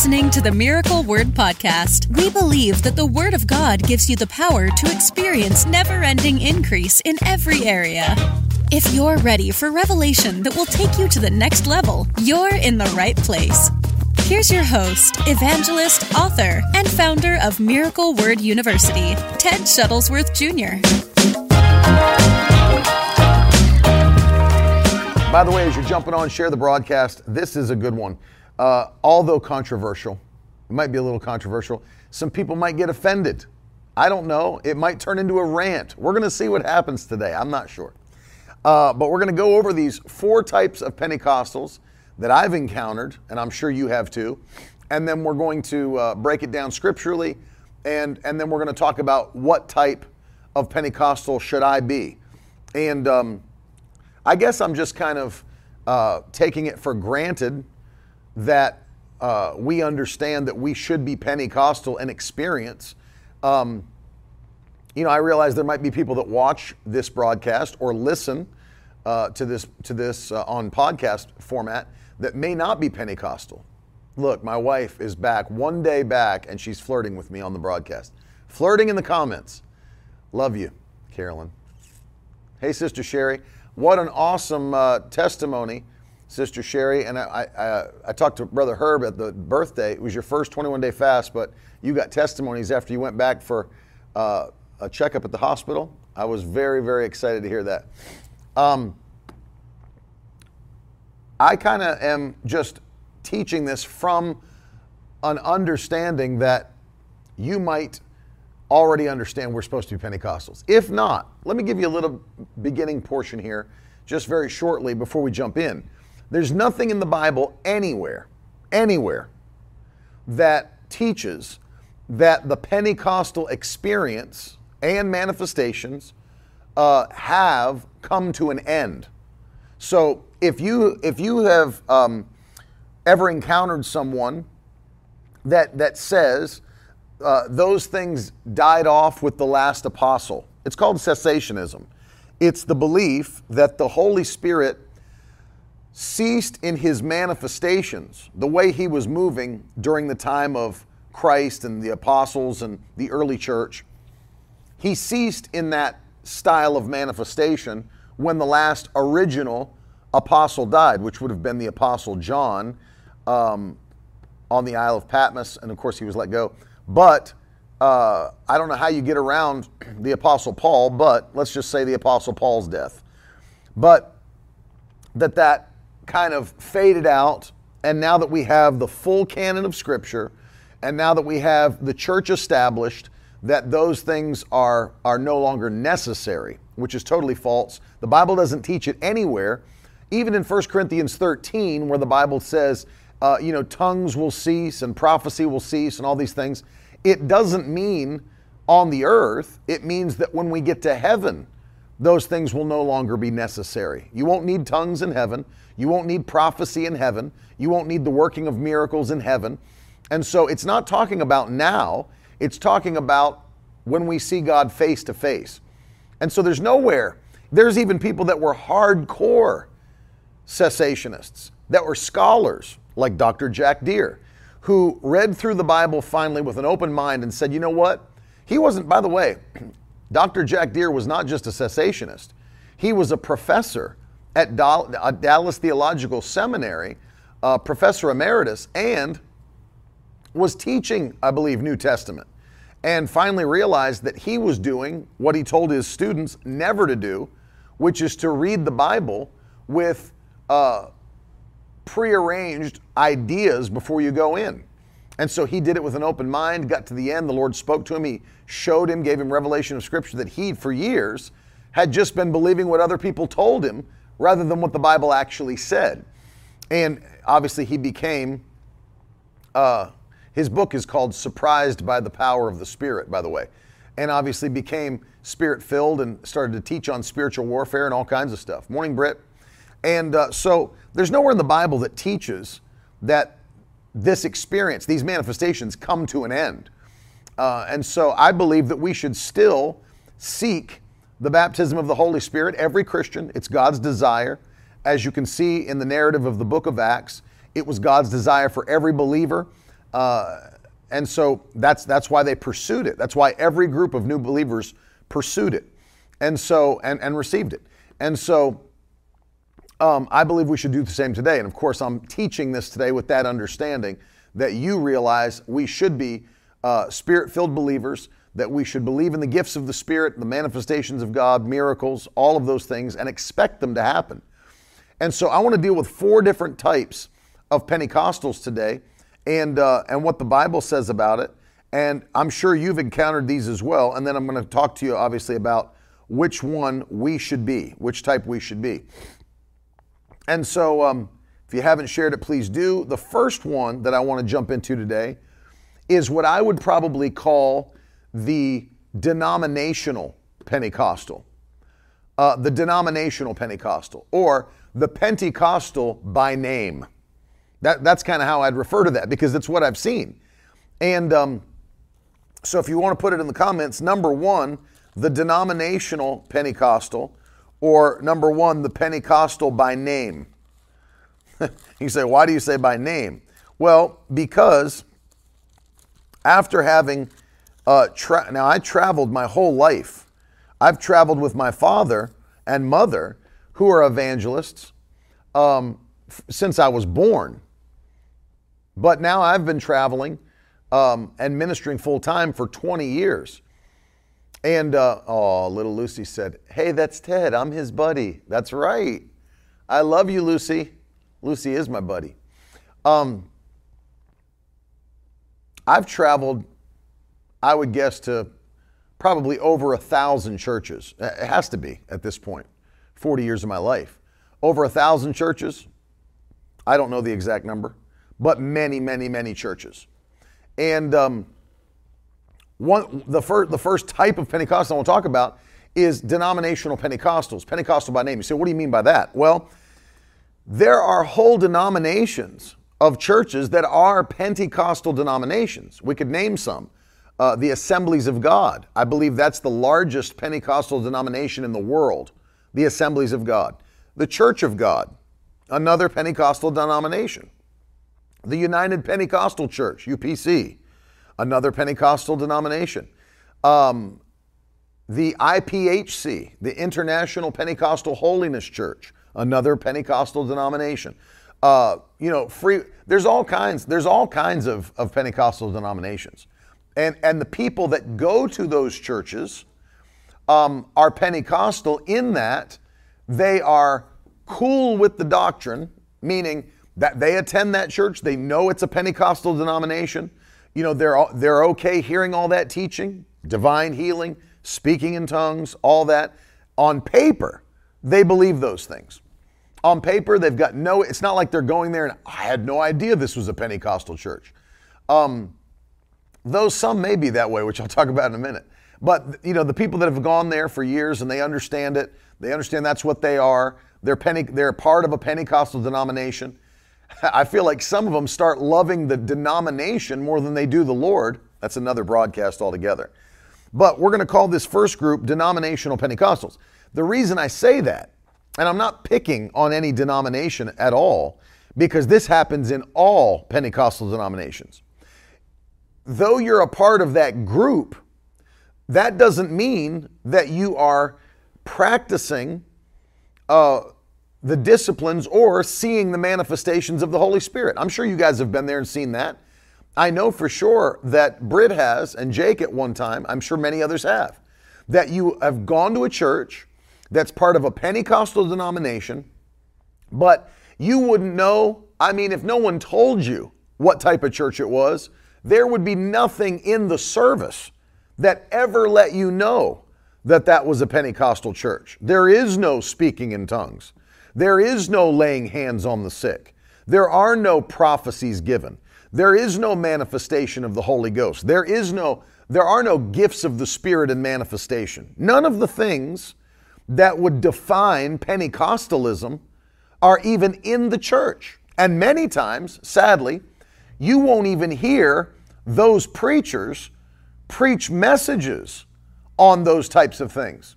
listening to the Miracle Word Podcast. We believe that the Word of God gives you the power to experience never ending increase in every area. If you're ready for revelation that will take you to the next level, you're in the right place. Here's your host, evangelist, author, and founder of Miracle Word University, Ted Shuttlesworth Jr. By the way, as you're jumping on, share the broadcast. This is a good one. Uh, although controversial, it might be a little controversial. Some people might get offended. I don't know. It might turn into a rant. We're going to see what happens today. I'm not sure. Uh, but we're going to go over these four types of Pentecostals that I've encountered, and I'm sure you have too. And then we're going to uh, break it down scripturally, and, and then we're going to talk about what type of Pentecostal should I be. And um, I guess I'm just kind of uh, taking it for granted that uh, we understand that we should be Pentecostal and experience. Um, you know, I realize there might be people that watch this broadcast or listen uh, to this to this uh, on podcast format that may not be Pentecostal. Look, my wife is back one day back, and she's flirting with me on the broadcast. Flirting in the comments. Love you, Carolyn. Hey, Sister Sherry. What an awesome uh, testimony Sister Sherry, and I, I, I, talked to Brother Herb at the birthday. It was your first 21 day fast, but you got testimonies after you went back for uh, a checkup at the hospital. I was very, very excited to hear that. Um, I kind of am just teaching this from an understanding that you might already understand we're supposed to be Pentecostals. If not, let me give you a little beginning portion here, just very shortly before we jump in. There's nothing in the Bible anywhere, anywhere, that teaches that the Pentecostal experience and manifestations uh, have come to an end. So if you if you have um, ever encountered someone that that says uh, those things died off with the last apostle, it's called cessationism. It's the belief that the Holy Spirit ceased in his manifestations, the way he was moving during the time of Christ and the apostles and the early church. He ceased in that style of manifestation when the last original apostle died, which would have been the apostle John um, on the Isle of Patmos, and of course he was let go. But uh, I don't know how you get around the apostle Paul, but let's just say the apostle Paul's death. But that that kind of faded out. And now that we have the full canon of Scripture, and now that we have the church established, that those things are, are no longer necessary, which is totally false. The Bible doesn't teach it anywhere. Even in 1 Corinthians 13, where the Bible says, uh, you know, tongues will cease and prophecy will cease and all these things, it doesn't mean on the earth. It means that when we get to heaven, those things will no longer be necessary. You won't need tongues in heaven. You won't need prophecy in heaven. You won't need the working of miracles in heaven. And so it's not talking about now, it's talking about when we see God face to face. And so there's nowhere, there's even people that were hardcore cessationists, that were scholars, like Dr. Jack Deere, who read through the Bible finally with an open mind and said, you know what? He wasn't, by the way, Dr. Jack Deere was not just a cessationist, he was a professor at Dallas Theological Seminary, uh, professor emeritus, and was teaching, I believe, New Testament, and finally realized that he was doing what he told his students never to do, which is to read the Bible with uh, prearranged ideas before you go in. And so he did it with an open mind, got to the end, the Lord spoke to him, he showed him, gave him revelation of Scripture that he, for years, had just been believing what other people told him rather than what the Bible actually said. And obviously, he became, uh, his book is called Surprised by the Power of the Spirit, by the way, and obviously became spirit filled and started to teach on spiritual warfare and all kinds of stuff. Morning, Britt. And uh, so there's nowhere in the Bible that teaches that this experience, these manifestations, come to an end. Uh, and so I believe that we should still seek the baptism of the Holy Spirit, every Christian, it's God's desire. As you can see in the narrative of the book of Acts, it was God's desire for every believer Uh, and so that's that's why they pursued it. That's why every group of new believers pursued it, and so and and received it. And so um, I believe we should do the same today. And of course, I'm teaching this today with that understanding that you realize we should be uh, spirit-filled believers. That we should believe in the gifts of the Spirit, the manifestations of God, miracles, all of those things, and expect them to happen. And so I want to deal with four different types of Pentecostals today and, uh, and what the Bible says about it. And I'm sure you've encountered these as well. And then I'm going to talk to you, obviously, about which one we should be, which type we should be. And so, um, if you haven't shared it, please do. The first one that I want to jump into today is what I would probably call the denominational Pentecostal. Uh, the denominational Pentecostal, or the Pentecostal by name. That, that's kind of how I'd refer to that because it's what I've seen. And um, so if you want to put it in the comments, number one, the denominational Pentecostal, or number one, the Pentecostal by name. you say, why do you say by name? Well, because after having uh, tra- now I traveled my whole life. I've traveled with my father and mother, who are evangelists, um, f- since I was born. But now I've been traveling um, and ministering full time for 20 years. And uh, oh, little Lucy said, Hey, that's Ted. I'm his buddy. That's right. I love you, Lucy. Lucy is my buddy. Um, I've traveled, I would guess, to probably over a thousand churches. It has to be at this point, 40 years of my life. Over a thousand churches. I don't know the exact number, but many, many, many churches. And um, one, the, first, the first type of Pentecostal I want to talk about is denominational Pentecostals, Pentecostal by name. You say, what do you mean by that? Well, there are whole denominations of churches that are Pentecostal denominations. We could name some. Uh, the Assemblies of God. I believe that's the largest Pentecostal denomination in the world. The Assemblies of God. The Church of God, another Pentecostal denomination. The United Pentecostal Church, UPC, another Pentecostal denomination. Um, the IPHC, the International Pentecostal Holiness Church, another Pentecostal denomination. Uh, you know, free. There's all kinds. There's all kinds of, of Pentecostal denominations, and and the people that go to those churches um, are Pentecostal in that they are cool with the doctrine, meaning that they attend that church. They know it's a Pentecostal denomination. You know, they're they're okay hearing all that teaching, divine healing, speaking in tongues, all that. On paper, they believe those things on paper, they've got no, it's not like they're going there and I had no idea this was a Pentecostal church. Um, though some may be that way, which I'll talk about in a minute. But, you know, the people that have gone there for years and they understand it, they understand that's what they are. They're, Pente- they're part of a Pentecostal denomination. I feel like some of them start loving the denomination more than they do the Lord. That's another broadcast altogether. But we're going to call this first group denominational Pentecostals. The reason I say that and I'm not picking on any denomination at all because this happens in all Pentecostal denominations. Though you're a part of that group, that doesn't mean that you are practicing uh, the disciplines or seeing the manifestations of the Holy Spirit. I'm sure you guys have been there and seen that. I know for sure that Brit has, and Jake at one time, I'm sure many others have, that you have gone to a church that's part of a Pentecostal denomination, but you wouldn't know. I mean, if no one told you what type of church it was, there would be nothing in the service that ever let you know that that was a Pentecostal church. There is no speaking in tongues. There is no laying hands on the sick. There are no prophecies given. There is no manifestation of the Holy Ghost. There is no there are no gifts of the Spirit and manifestation. None of the things that would define Pentecostalism are even in the church. And many times, sadly, you won't even hear those preachers preach messages on those types of things.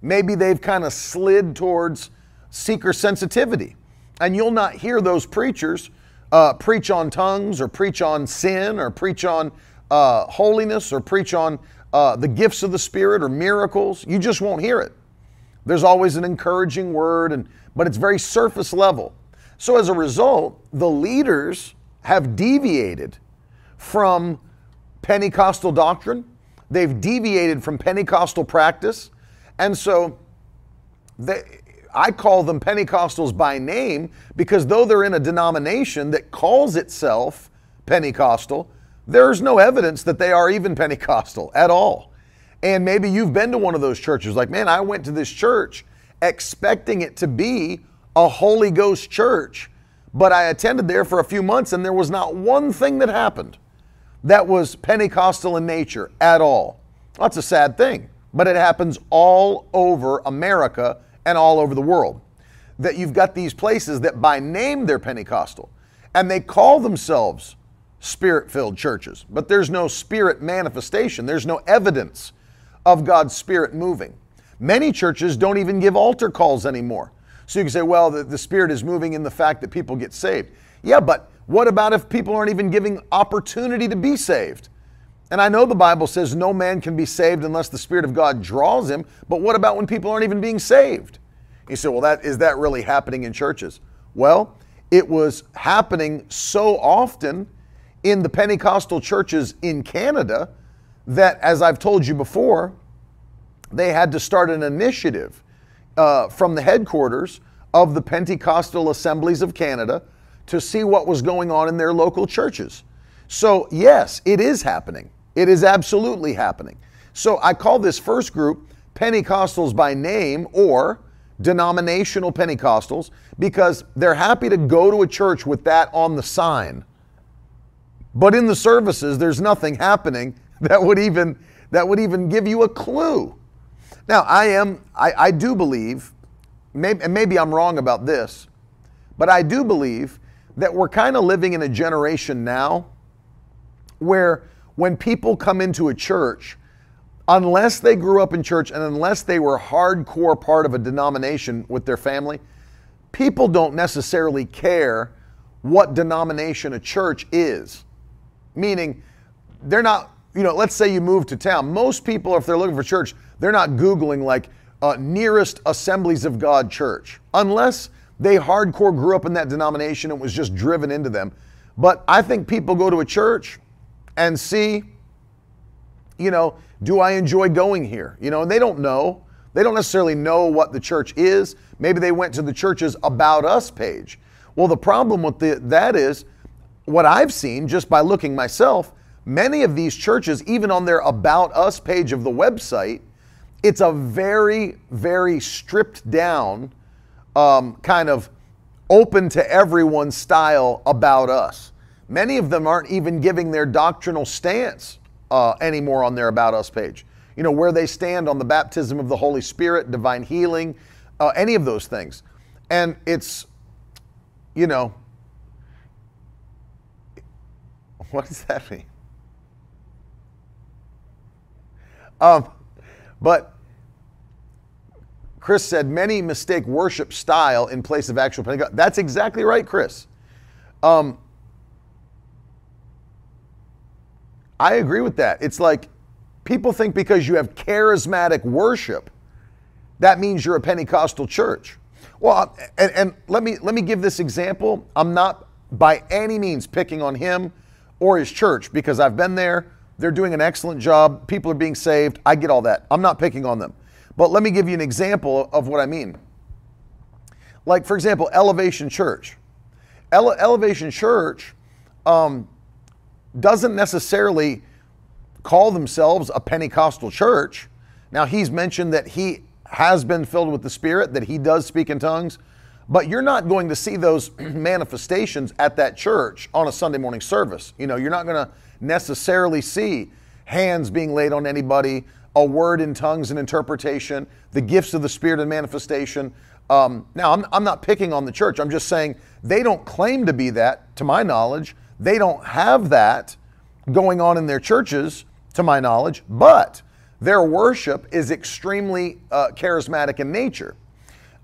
Maybe they've kind of slid towards seeker sensitivity. And you'll not hear those preachers uh, preach on tongues or preach on sin or preach on uh, holiness or preach on uh, the gifts of the Spirit or miracles. You just won't hear it. There's always an encouraging word, and, but it's very surface level. So as a result, the leaders have deviated from Pentecostal doctrine. They've deviated from Pentecostal practice. And so they, I call them Pentecostals by name because though they're in a denomination that calls itself Pentecostal, there's no evidence that they are even Pentecostal at all. And maybe you've been to one of those churches, like, man, I went to this church expecting it to be a Holy Ghost church, but I attended there for a few months and there was not one thing that happened that was Pentecostal in nature at all. That's a sad thing, but it happens all over America and all over the world. That you've got these places that by name they're Pentecostal and they call themselves spirit filled churches, but there's no spirit manifestation, there's no evidence of God's spirit moving. Many churches don't even give altar calls anymore. So you can say, well, the, the spirit is moving in the fact that people get saved. Yeah, but what about if people aren't even giving opportunity to be saved? And I know the Bible says no man can be saved unless the Spirit of God draws him, but what about when people aren't even being saved? You say, well, that is that really happening in churches? Well, it was happening so often in the Pentecostal churches in Canada that, as I've told you before, they had to start an initiative uh, from the headquarters of the Pentecostal Assemblies of Canada to see what was going on in their local churches. So, yes, it is happening. It is absolutely happening. So I call this first group Pentecostals by name or denominational Pentecostals because they're happy to go to a church with that on the sign. But in the services, there's nothing happening that would even that would even give you a clue. Now, I am I, I do believe, maybe, and maybe I'm wrong about this, but I do believe that we're kind of living in a generation now where when people come into a church, unless they grew up in church and unless they were hardcore part of a denomination with their family, people don't necessarily care what denomination a church is. Meaning, they're not, you know, let's say you move to town. Most people, if they're looking for church, they're not Googling like uh, nearest Assemblies of God church, unless they hardcore grew up in that denomination and was just driven into them. But I think people go to a church and see, you know, do I enjoy going here? You know, and they don't know. They don't necessarily know what the church is. Maybe they went to the church's About Us page. Well, the problem with the, that is what I've seen just by looking myself, many of these churches, even on their About Us page of the website, it's a very, very stripped down, um, kind of open to everyone style about us. Many of them aren't even giving their doctrinal stance uh, anymore on their About Us page. You know, where they stand on the baptism of the Holy Spirit, divine healing, uh, any of those things. And it's, you know, what does that mean? Um, but Chris said many mistake worship style in place of actual Pentecost. That's exactly right, Chris. Um, I agree with that. It's like people think because you have charismatic worship, that means you're a Pentecostal church. Well, and, and let me let me give this example. I'm not by any means picking on him or his church because I've been there. They're doing an excellent job. People are being saved. I get all that. I'm not picking on them. But let me give you an example of what I mean. Like, for example, Elevation Church. Ele- Elevation Church um, doesn't necessarily call themselves a Pentecostal church. Now, he's mentioned that he has been filled with the Spirit, that he does speak in tongues, but you're not going to see those manifestations at that church on a Sunday morning service. You know, you're not going to necessarily see hands being laid on anybody, a word in tongues and interpretation, the gifts of the Spirit and manifestation. Um, now, I'm, I'm not picking on the church. I'm just saying they don't claim to be that, to my knowledge. They don't have that going on in their churches, to my knowledge, but their worship is extremely uh, charismatic in nature.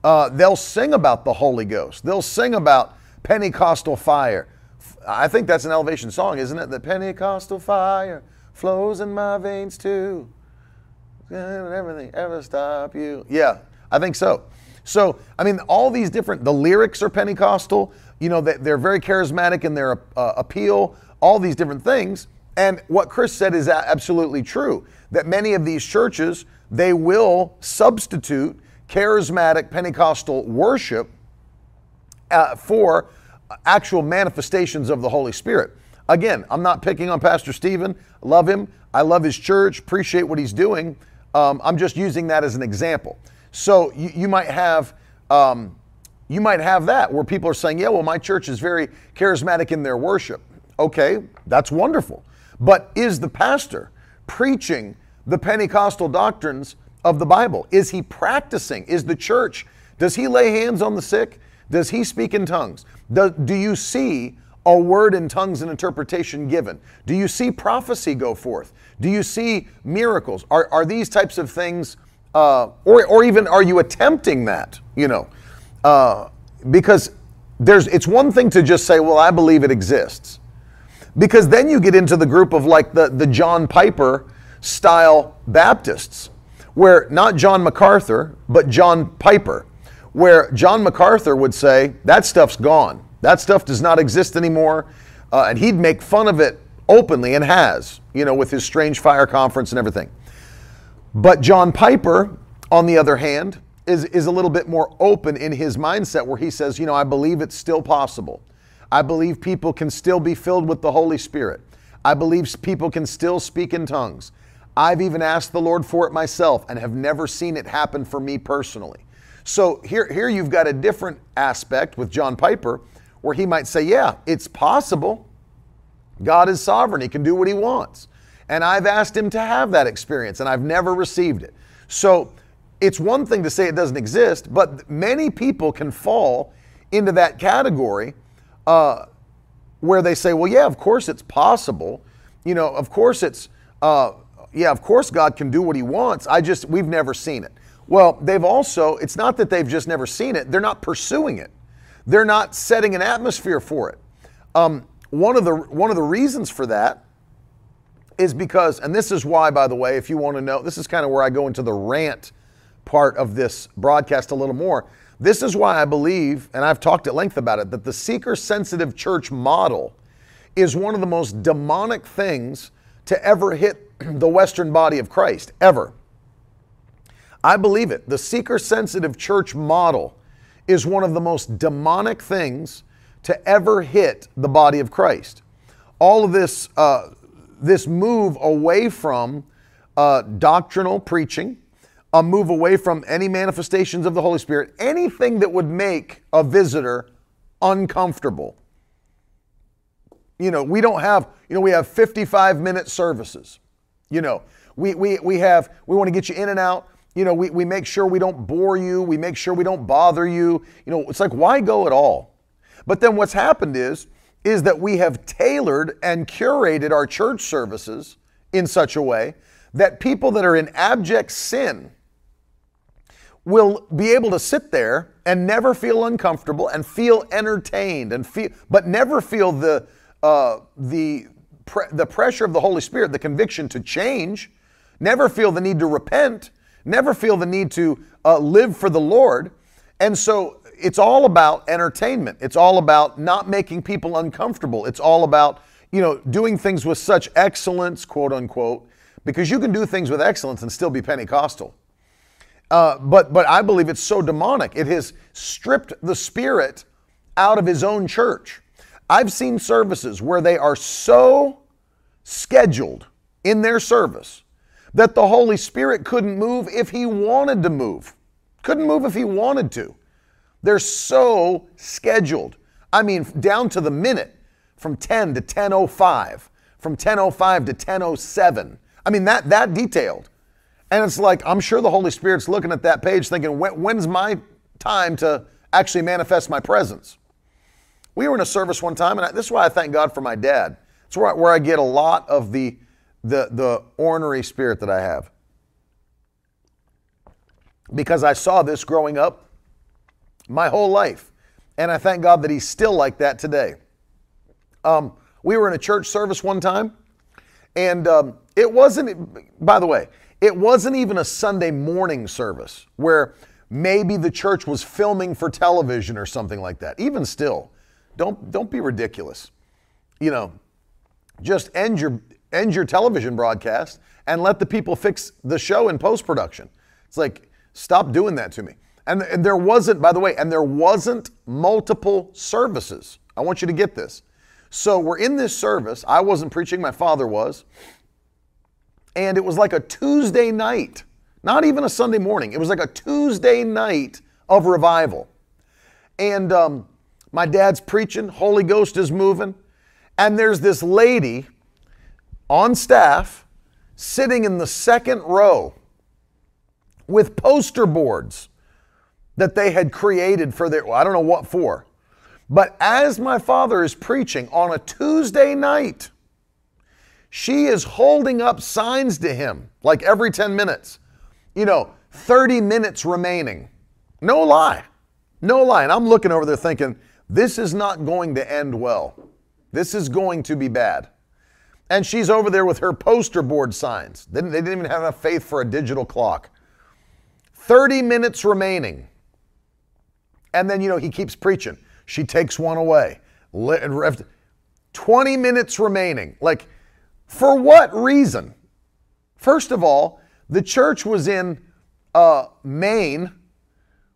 Uh, they'll sing about the Holy Ghost, they'll sing about Pentecostal fire, I think that's an elevation song, isn't it? The Pentecostal fire flows in my veins too. Can everything ever stop you? Yeah, I think so. So, I mean, all these different, the lyrics are Pentecostal, you know, they're very charismatic in their uh, appeal, all these different things. And what Chris said is absolutely true that many of these churches, they will substitute charismatic Pentecostal worship uh, for actual manifestations of the Holy Spirit. Again, I'm not picking on Pastor Steven. Love him. I love his church, appreciate what he's doing. Um, I'm just using that as an example. So you, you might have um, you might have that where people are saying, "Yeah, well, my church is very charismatic in their worship." Okay, that's wonderful. But is the pastor preaching the Pentecostal doctrines of the Bible? Is he practicing? Is the church? Does he lay hands on the sick? Does he speak in tongues? Do, do you see a word in tongues and interpretation given? Do you see prophecy go forth? Do you see miracles? Are, are these types of things, uh, or, or even are you attempting that? You know, uh, because there's it's one thing to just say, well, I believe it exists. Because then you get into the group of like the, the John Piper style Baptists, where not John MacArthur, but John Piper, where John MacArthur would say, that stuff's gone. That stuff does not exist anymore. Uh, and he'd make fun of it openly and has, you know, with his Strange Fire Conference and everything. But John Piper, on the other hand, is, is a little bit more open in his mindset where he says, you know, I believe it's still possible. I believe people can still be filled with the Holy Spirit. I believe people can still speak in tongues. I've even asked the Lord for it myself and have never seen it happen for me personally. So here, here you've got a different aspect with John Piper where he might say, Yeah, it's possible. God is sovereign, He can do what He wants. And I've asked Him to have that experience and I've never received it. So it's one thing to say it doesn't exist, but many people can fall into that category uh, where they say, well, yeah, of course it's possible. You know, of course it's, uh, yeah, of course God can do what he wants. I just, we've never seen it. Well, they've also, it's not that they've just never seen it, they're not pursuing it. They're not setting an atmosphere for it. Um, one of the one of the reasons for that is because, and this is why, by the way, if you want to know, this is kind of where I go into the rant part of this broadcast a little more. This is why I believe, and I've talked at length about it, that the seeker sensitive church model is one of the most demonic things to ever hit the Western body of Christ, ever. I believe it. The seeker sensitive church model is one of the most demonic things to ever hit the body of Christ. All of this, uh, this move away from uh, doctrinal preaching, a move away from any manifestations of the Holy Spirit, anything that would make a visitor uncomfortable. You know, we don't have, you know, we have 55 minute services. You know, we, we, we have, we want to get you in and out. You know, we, we make sure we don't bore you. We make sure we don't bother you. You know, it's like, why go at all? But then what's happened is, is that we have tailored and curated our church services in such a way that people that are in abject sin will be able to sit there and never feel uncomfortable and feel entertained and feel, but never feel the uh, the pre- the pressure of the Holy Spirit, the conviction to change, never feel the need to repent, never feel the need to uh, live for the Lord, and so it's all about entertainment. It's all about not making people uncomfortable. It's all about you know doing things with such excellence, quote unquote, because you can do things with excellence and still be Pentecostal. Uh, but but I believe it's so demonic. It has stripped the spirit out of his own church. I've seen services where they are so scheduled in their service that the Holy Spirit couldn't move if he wanted to move. Couldn't move if he wanted to. They're so scheduled. I mean, down to the minute from 10 to 10:05, from 10:05 to 10:07. I mean that that detailed. And it's like, I'm sure the Holy Spirit's looking at that page thinking, when, when's my time to actually manifest my presence? We were in a service one time, and I, this is why I thank God for my dad. It's where I, where I get a lot of the, the, the ornery spirit that I have. Because I saw this growing up my whole life. And I thank God that he's still like that today. Um, we were in a church service one time, and um, it wasn't, by the way, it wasn't even a Sunday morning service where maybe the church was filming for television or something like that. Even still, don't, don't be ridiculous. You know, just end your, end your television broadcast and let the people fix the show in post production. It's like, stop doing that to me. And, and there wasn't, by the way, and there wasn't multiple services. I want you to get this. So we're in this service. I wasn't preaching, my father was. And it was like a Tuesday night, not even a Sunday morning. It was like a Tuesday night of revival. And um, my dad's preaching, Holy Ghost is moving. And there's this lady on staff sitting in the second row with poster boards that they had created for their, I don't know what for. But as my father is preaching on a Tuesday night, she is holding up signs to him like every 10 minutes. You know, 30 minutes remaining. No lie. No lie. And I'm looking over there thinking, this is not going to end well. This is going to be bad. And she's over there with her poster board signs. They didn't, even have enough faith for a digital clock. 30 minutes remaining. And then, you know, he keeps preaching. She takes one away. 20 minutes remaining. Like, for what reason? First of all, the church was in uh, Maine,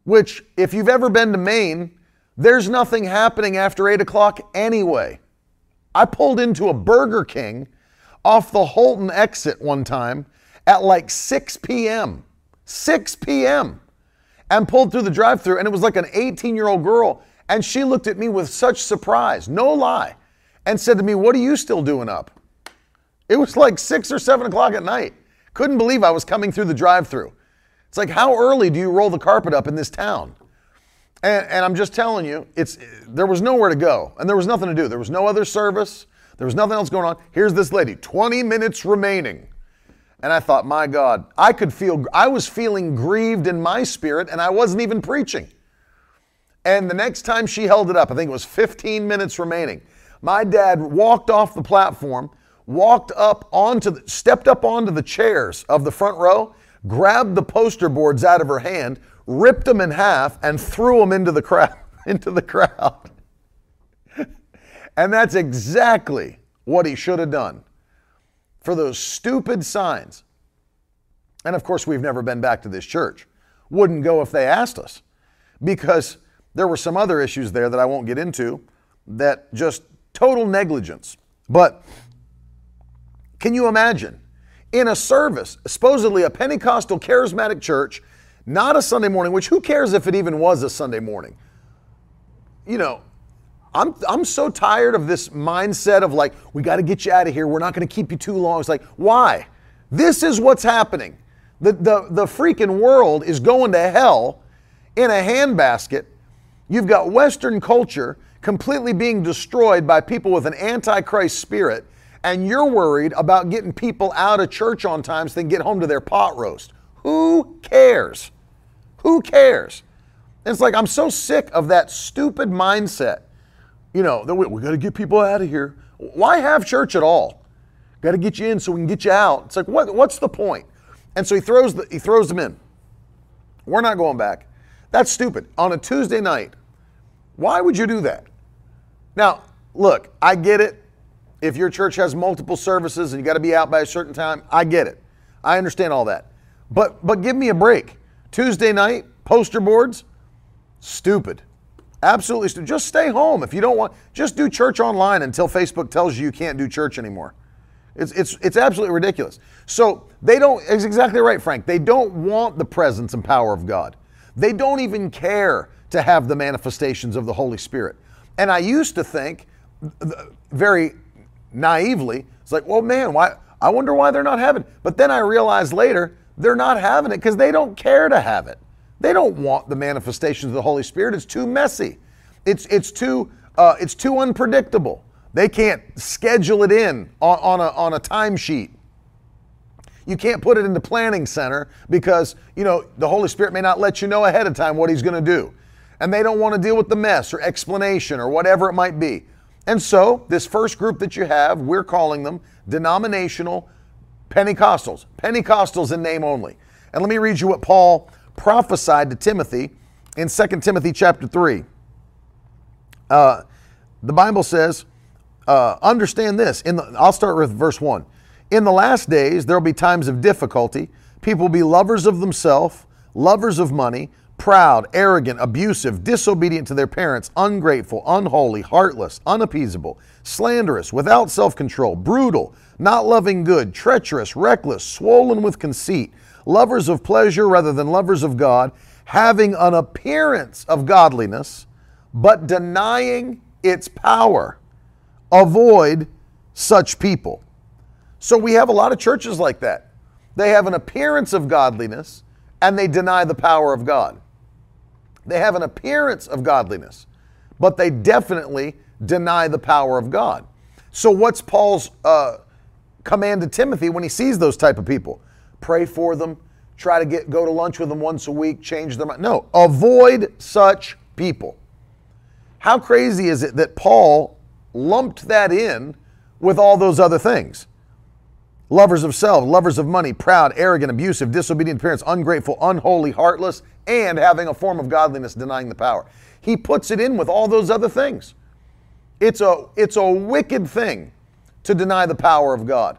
which, if you've ever been to Maine, there's nothing happening after 8 o'clock anyway. I pulled into a Burger King off the Houlton exit one time at like 6 p.m. 6 p.m. and pulled through the drive through, and it was like an 18 year old girl. And she looked at me with such surprise, no lie, and said to me, What are you still doing up? It was like six or seven o'clock at night. Couldn't believe I was coming through the drive through. It's like, how early do you roll the carpet up in this town? And, and, I'm just telling you, it's there was nowhere to go, and there was nothing to do. There was no other service. There was nothing else going on. Here's this lady, 20 minutes remaining. And I thought, my God, I could feel, I was feeling grieved in my spirit, and I wasn't even preaching. And the next time she held it up, I think it was 15 minutes remaining, my dad walked off the platform, walked up onto, the, stepped up onto the chairs of the front row, grabbed the poster boards out of her hand, ripped them in half, and threw them into the crowd. into the crowd. and that's exactly what he should have done for those stupid signs. And of course, we've never been back to this church. Wouldn't go if they asked us because there were some other issues there that I won't get into that just total negligence. But can you imagine in a service, supposedly a Pentecostal charismatic church, not a Sunday morning, which who cares if it even was a Sunday morning? You know, I'm, I'm so tired of this mindset of like, we got to get you out of here. We're not going to keep you too long. It's like, why? This is what's happening. The, the, the freaking world is going to hell in a handbasket. You've got Western culture completely being destroyed by people with an antichrist spirit, and you're worried about getting people out of church on time so they can get home to their pot roast. Who cares? Who cares? And it's like, I'm so sick of that stupid mindset you know, we, we got to get people out of here. Why have church at all? Got to get you in so we can get you out. It's like, what, what's the point? And so he throws, the, he throws them in. We're not going back. That's stupid. On a Tuesday night, why would you do that? Now, look, I get it. If your church has multiple services and you got to be out by a certain time, I get it. I understand all that. But but give me a break. Tuesday night, poster boards, stupid. Absolutely. stupid. Just stay home. If you don't want, just do church online until Facebook tells you you can't do church anymore. It's, it's, it's absolutely ridiculous. So they don't, it's exactly right, Frank. They don't want the presence and power of God. They don't even care to have the manifestations of the Holy Spirit. And I used to think very naively, it's like, well, man, why? I wonder why they're not having. But then I realized later, they're not having it because they don't care to have it. They don't want the manifestations of the Holy Spirit. It's too messy. It's, it's, too, uh, it's too unpredictable. They can't schedule it in on, on, a, on a timesheet. You can't put it in the planning center because, you know, the Holy Spirit may not let you know ahead of time what he's going to do. And they don't want to deal with the mess or explanation or whatever it might be. And so, this first group that you have, we're calling them denominational Pentecostals. Pentecostals in name only. And let me read you what Paul prophesied to Timothy in 2 Timothy chapter 3. Uh, the Bible says, uh, understand this. In the, I'll start with verse 1. In the last days, there will be times of difficulty. People will be lovers of themselves, lovers of money, proud, arrogant, abusive, disobedient to their parents, ungrateful, unholy, heartless, unappeasable, slanderous, without self control, brutal, not loving good, treacherous, reckless, swollen with conceit, lovers of pleasure rather than lovers of God, having an appearance of godliness, but denying its power. Avoid such people. So we have a lot of churches like that. They have an appearance of godliness and they deny the power of God. They have an appearance of godliness, but they definitely deny the power of God. So, what's Paul's uh, command to Timothy when he sees those type of people? Pray for them. Try to get go to lunch with them once a week. Change their mind. No, avoid such people. How crazy is it that Paul lumped that in with all those other things? Lovers of self, lovers of money, proud, arrogant, abusive, disobedient parents, ungrateful, unholy, heartless, and having a form of godliness, denying the power. He puts it in with all those other things. It's a, it's a wicked thing to deny the power of God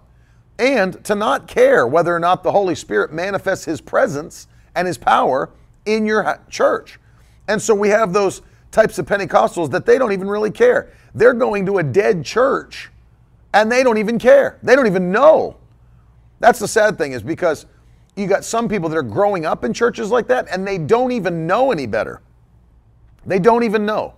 and to not care whether or not the Holy Spirit manifests His presence and His power in your church. And so we have those types of Pentecostals that they don't even really care. They're going to a dead church and they don't even care. They don't even know. That's the sad thing is because you got some people that are growing up in churches like that and they don't even know any better. They don't even know.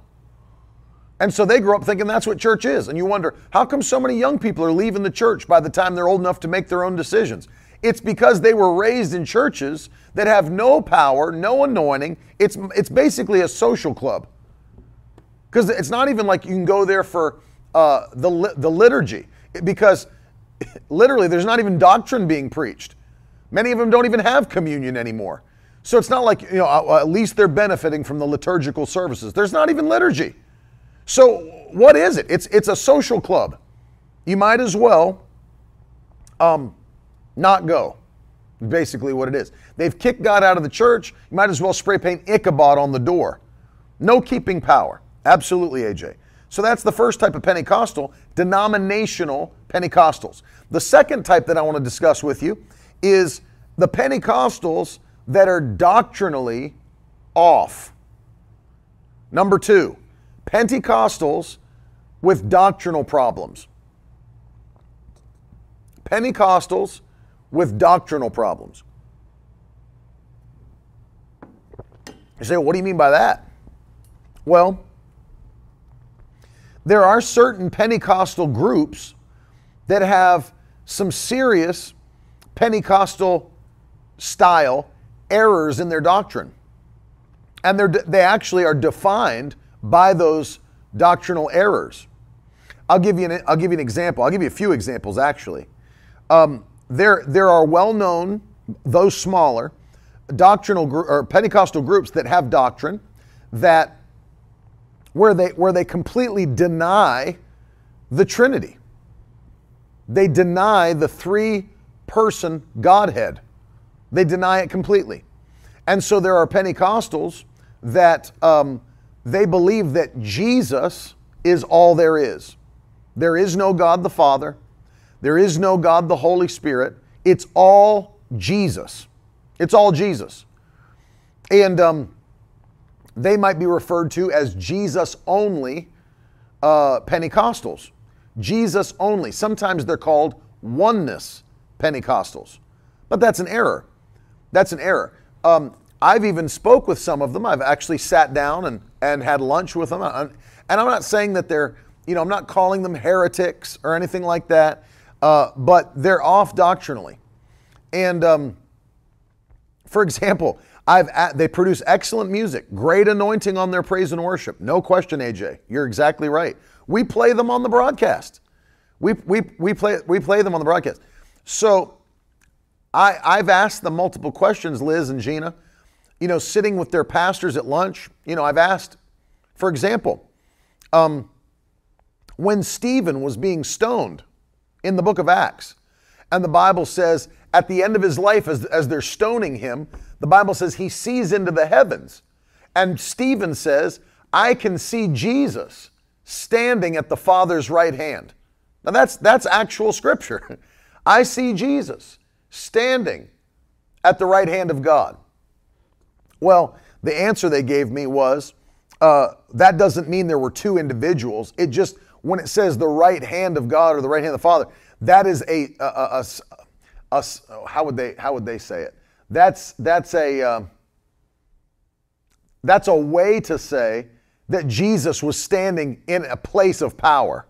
And so they grow up thinking that's what church is. And you wonder, how come so many young people are leaving the church by the time they're old enough to make their own decisions? It's because they were raised in churches that have no power, no anointing. It's, it's basically a social club. Because it's not even like you can go there for uh, the, the liturgy, because literally there's not even doctrine being preached. Many of them don't even have communion anymore. So it's not like, you know, at least they're benefiting from the liturgical services. There's not even liturgy. So what is it? It's, it's a social club. You might as well um, not go. Basically, what it is. They've kicked God out of the church. You might as well spray paint Ichabod on the door. No keeping power. Absolutely, AJ. So that's the first type of Pentecostal, denominational Pentecostals. The second type that I want to discuss with you is the Pentecostals that are doctrinally off. Number two, Pentecostals with doctrinal problems. Pentecostals with doctrinal problems. You say, well, what do you mean by that? Well, there are certain Pentecostal groups that have some serious Pentecostal style errors in their doctrine. And they they actually are defined by those doctrinal errors. I'll give you an, I'll give you an example. I'll give you a few examples actually. Um, there, there are well known, though smaller, doctrinal gr- or Pentecostal groups that have doctrine that where they, where they completely deny the Trinity. They deny the three person Godhead. They deny it completely. And so there are Pentecostals that um, they believe that Jesus is all there is. There is no God the Father, there is no God the Holy Spirit. It's all Jesus. It's all Jesus. And um, they might be referred to as Jesus only uh, Pentecostals. Jesus only. Sometimes they're called oneness Pentecostals. But that's an error. That's an error. Um, I've even spoke with some of them. I've actually sat down and, and had lunch with them. And I'm not saying that they're, you know, I'm not calling them heretics or anything like that, uh, but they're off doctrinally. And um, for example, I've they produce excellent music, great anointing on their praise and worship. No question, AJ. You're exactly right. We play them on the broadcast. We, we, we, play, we play them on the broadcast. So I, I've asked them multiple questions, Liz and Gina, you know, sitting with their pastors at lunch. You know, I've asked, for example, um, when Stephen was being stoned in the book of Acts. And the Bible says at the end of his life, as, as they're stoning him, the Bible says he sees into the heavens. And Stephen says, I can see Jesus standing at the Father's right hand. Now that's that's actual scripture. I see Jesus standing at the right hand of God. Well, the answer they gave me was uh, that doesn't mean there were two individuals. It just when it says the right hand of God or the right hand of the Father, that is a, a, a, a how would they how would they say it? That's that's a uh, that's a way to say that Jesus was standing in a place of power.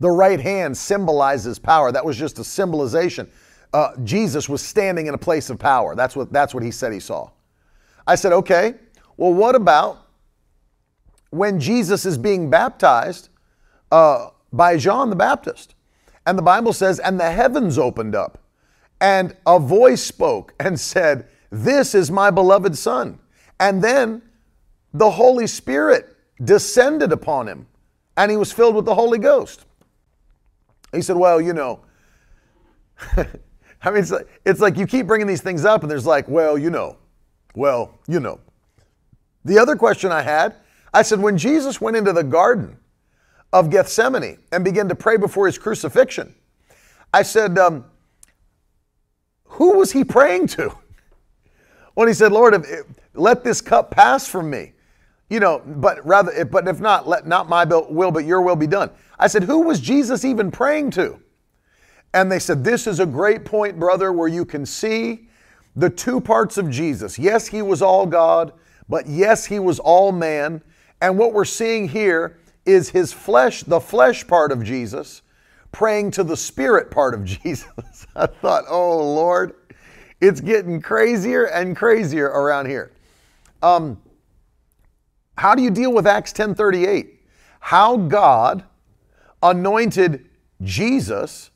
The right hand symbolizes power. That was just a symbolization. Uh, Jesus was standing in a place of power. That's what, that's what he said he saw. I said, okay, well, what about when Jesus is being baptized uh, by John the Baptist? And the Bible says, and the heavens opened up, and a voice spoke and said, This is my beloved Son. And then the Holy Spirit descended upon him, and he was filled with the Holy Ghost. He said, Well, you know, I mean, it's like, it's like you keep bringing these things up, and there's like, Well, you know, well, you know. The other question I had, I said, When Jesus went into the garden of Gethsemane and began to pray before his crucifixion, I said, um, Who was he praying to? When he said, Lord, if, let this cup pass from me you know, but rather, but if not, let not my will, but your will be done. I said, who was Jesus even praying to? And they said, this is a great point, brother, where you can see the two parts of Jesus. Yes, he was all God, but yes, he was all man. And what we're seeing here is his flesh, the flesh part of Jesus, praying to the spirit part of Jesus. I thought, oh Lord, it's getting crazier and crazier around here. Um, how do you deal with Acts 10:38? How God anointed Jesus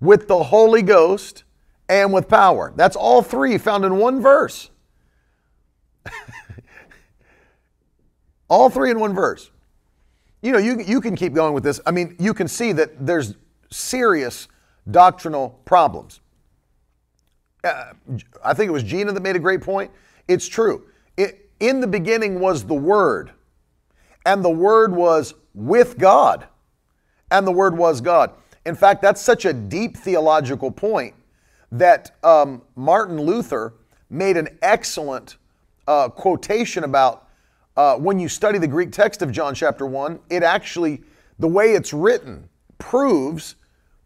with the Holy Ghost and with power. That's all three found in one verse. all three in one verse. You know, you, you can keep going with this. I mean, you can see that there's serious doctrinal problems. Uh, I think it was Gina that made a great point. It's true. It, in the beginning was the Word, and the Word was with God, and the Word was God. In fact, that's such a deep theological point that um, Martin Luther made an excellent uh, quotation about uh, when you study the Greek text of John chapter 1, it actually, the way it's written, proves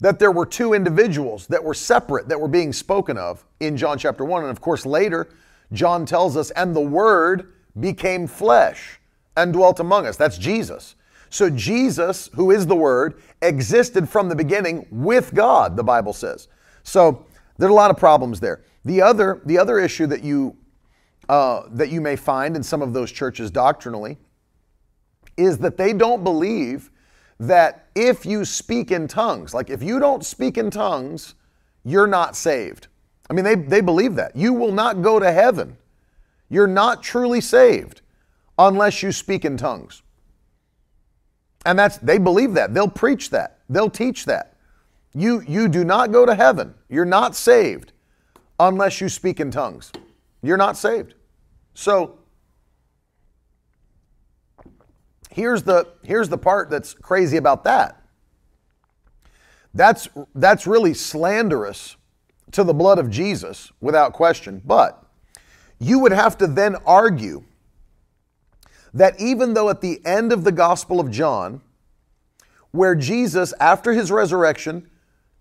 that there were two individuals that were separate that were being spoken of in John chapter 1. And of course, later, John tells us, and the Word became flesh and dwelt among us. That's Jesus. So Jesus, who is the Word, existed from the beginning with God, the Bible says. So there are a lot of problems there. The other, the other issue that you, uh, that you may find in some of those churches doctrinally is that they don't believe that if you speak in tongues, like if you don't speak in tongues, you're not saved. I mean, they, they believe that. You will not go to heaven. You're not truly saved unless you speak in tongues. And that's they believe that. They'll preach that. They'll teach that. You you do not go to heaven. You're not saved unless you speak in tongues. You're not saved. So here's the here's the part that's crazy about that. That's that's really slanderous to the blood of Jesus, without question. But you would have to then argue that even though at the end of the Gospel of John, where Jesus, after his resurrection,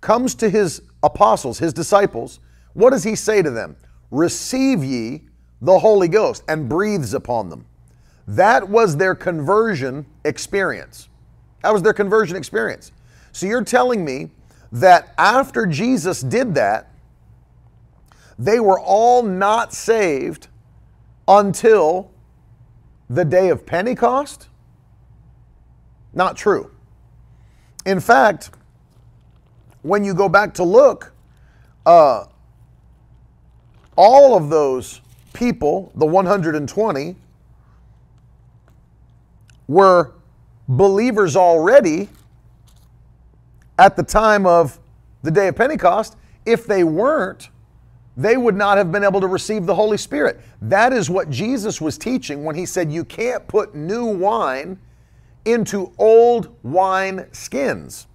comes to his apostles, his disciples, what does he say to them? Receive ye the Holy Ghost and breathes upon them. That was their conversion experience. That was their conversion experience. So you're telling me that after Jesus did that, they were all not saved until the day of Pentecost? Not true. In fact, when you go back to look, uh, all of those people, the 120, were believers already at the time of the day of Pentecost. If they weren't, they would not have been able to receive the Holy Spirit. That is what Jesus was teaching when he said, You can't put new wine into old wine skins.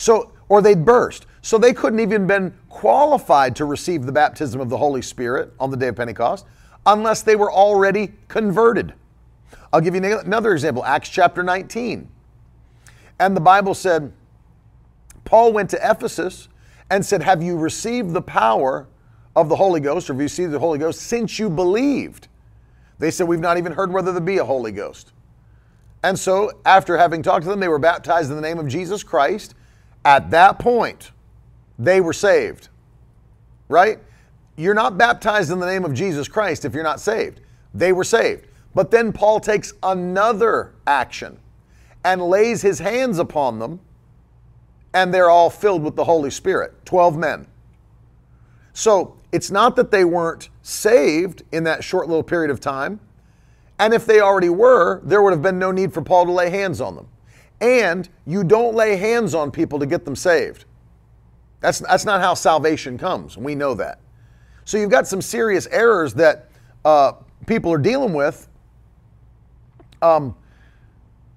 So, or they'd burst. So they couldn't even been qualified to receive the baptism of the Holy Spirit on the day of Pentecost unless they were already converted. I'll give you another example Acts chapter 19. And the Bible said, Paul went to Ephesus and said, Have you received the power of the Holy Ghost, or have you received the Holy Ghost since you believed? They said, We've not even heard whether there be a Holy Ghost. And so, after having talked to them, they were baptized in the name of Jesus Christ. At that point, they were saved. Right? You're not baptized in the name of Jesus Christ if you're not saved. They were saved. But then Paul takes another action and lays his hands upon them, and they're all filled with the Holy Spirit 12 men. So it's not that they weren't saved in that short little period of time. And if they already were, there would have been no need for Paul to lay hands on them. And you don't lay hands on people to get them saved. That's, that's not how salvation comes. We know that. So you've got some serious errors that uh, people are dealing with. Um,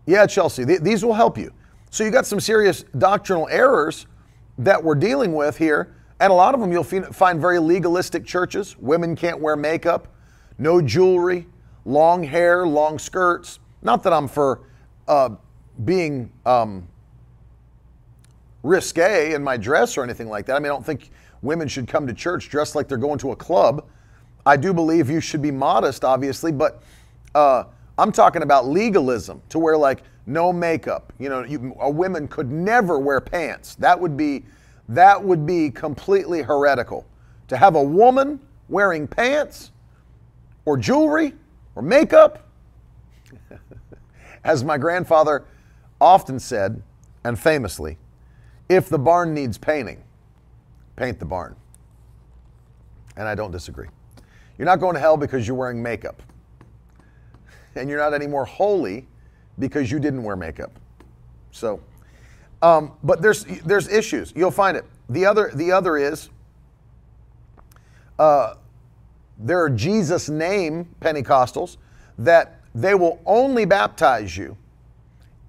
yeah, Chelsea, th- these will help you. So you've got some serious doctrinal errors that we're dealing with here, and a lot of them you'll find very legalistic churches. Women can't wear makeup, no jewelry, long hair, long skirts. Not that I'm for uh, being um, risque in my dress or anything like that. I mean, I don't think women should come to church dressed like they're going to a club. I do believe you should be modest, obviously, but uh, I'm talking about legalism to where like no makeup. You know, you, a woman could never wear pants. That would be that would be completely heretical. To have a woman wearing pants or jewelry or makeup, as my grandfather often said, and famously, if the barn needs painting, paint the barn. And I don't disagree. You're not going to hell because you're wearing makeup. And you're not any more holy because you didn't wear makeup. So, um, but there's there's issues. You'll find it. The other the other is uh, there are Jesus name Pentecostals that they will only baptize you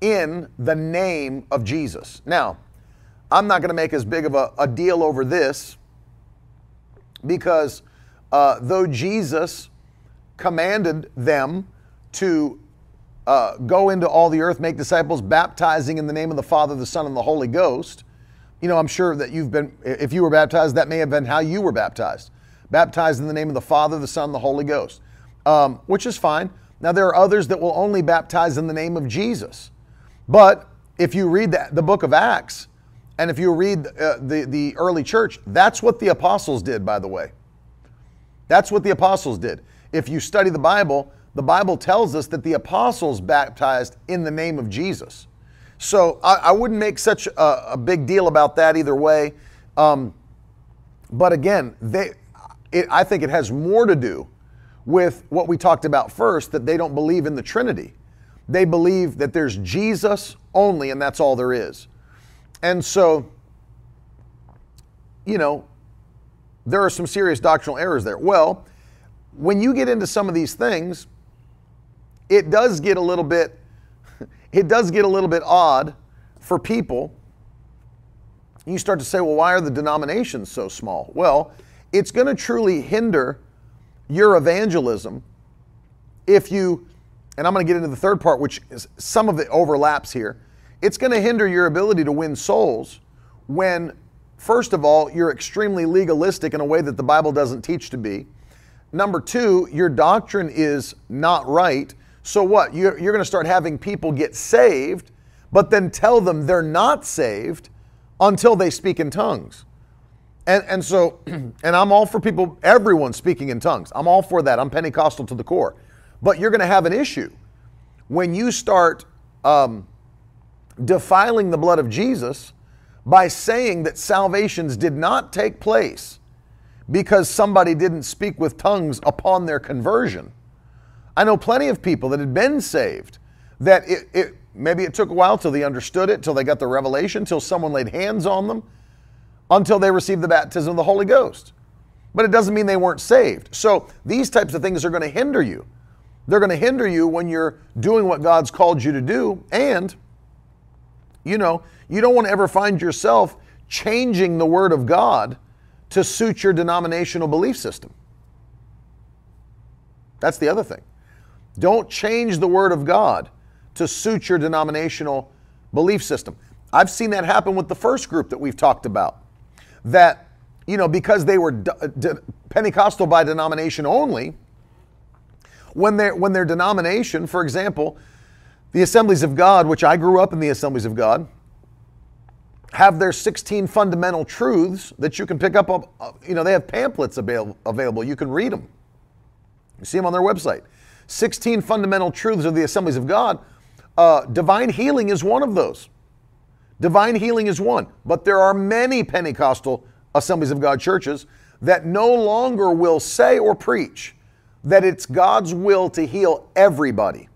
in the name of Jesus. Now, I'm not going to make as big of a, a deal over this because uh, though Jesus commanded them to uh, go into all the earth, make disciples, baptizing in the name of the Father, the Son, and the Holy Ghost, you know, I'm sure that you've been, if you were baptized, that may have been how you were baptized. Baptized in the name of the Father, the Son, the Holy Ghost, um, which is fine. Now, there are others that will only baptize in the name of Jesus. But if you read the, the book of Acts, and if you read uh, the, the early church, that's what the apostles did, by the way. That's what the apostles did. If you study the Bible, the Bible tells us that the apostles baptized in the name of Jesus. So I, I wouldn't make such a, a, big deal about that either way. Um, but again, they, it, I think it has more to do with what we talked about first that they don't believe in the Trinity. They believe that there's Jesus only, and that's all there is. And so, you know, there are some serious doctrinal errors there. Well, when you get into some of these things, it does get a little bit it does get a little bit odd for people. You start to say, well, why are the denominations so small? Well, it's going to truly hinder your evangelism if you and I'm going to get into the third part, which is some of it overlaps here. It's going to hinder your ability to win souls when, first of all, you're extremely legalistic in a way that the Bible doesn't teach to be. Number two, your doctrine is not right. So what? You're, you're going to start having people get saved, but then tell them they're not saved until they speak in tongues. And, and so, and I'm all for people, everyone speaking in tongues. I'm all for that. I'm Pentecostal to the core. But you're going to have an issue when you start um, defiling the blood of Jesus by saying that salvations did not take place because somebody didn't speak with tongues upon their conversion. I know plenty of people that had been saved that it, it Maybe it took a while till they understood it, till they got the revelation, till someone laid hands on them, until they received the baptism of the Holy Ghost. But it doesn't mean they weren't saved. So these types of things are going to hinder you. They're going to hinder you when you're doing what God's called you to do. And, you know, you don't want to ever find yourself changing the Word of God to suit your denominational belief system. That's the other thing. Don't change the Word of God to suit your denominational belief system. I've seen that happen with the first group that we've talked about. That, you know, because they were Pentecostal by denomination only, when, they when their denomination, for example, the Assemblies of God, which I grew up in the Assemblies of God, have their 16 fundamental truths that you can pick up. You know, they have pamphlets avail- available. You can read them. You see them on their website. 16 fundamental truths of the Assemblies of God. Uh, divine healing is one of those. Divine healing is one. But there are many Pentecostal Assemblies of God churches that no longer will say or preach that it's God's will to heal everybody.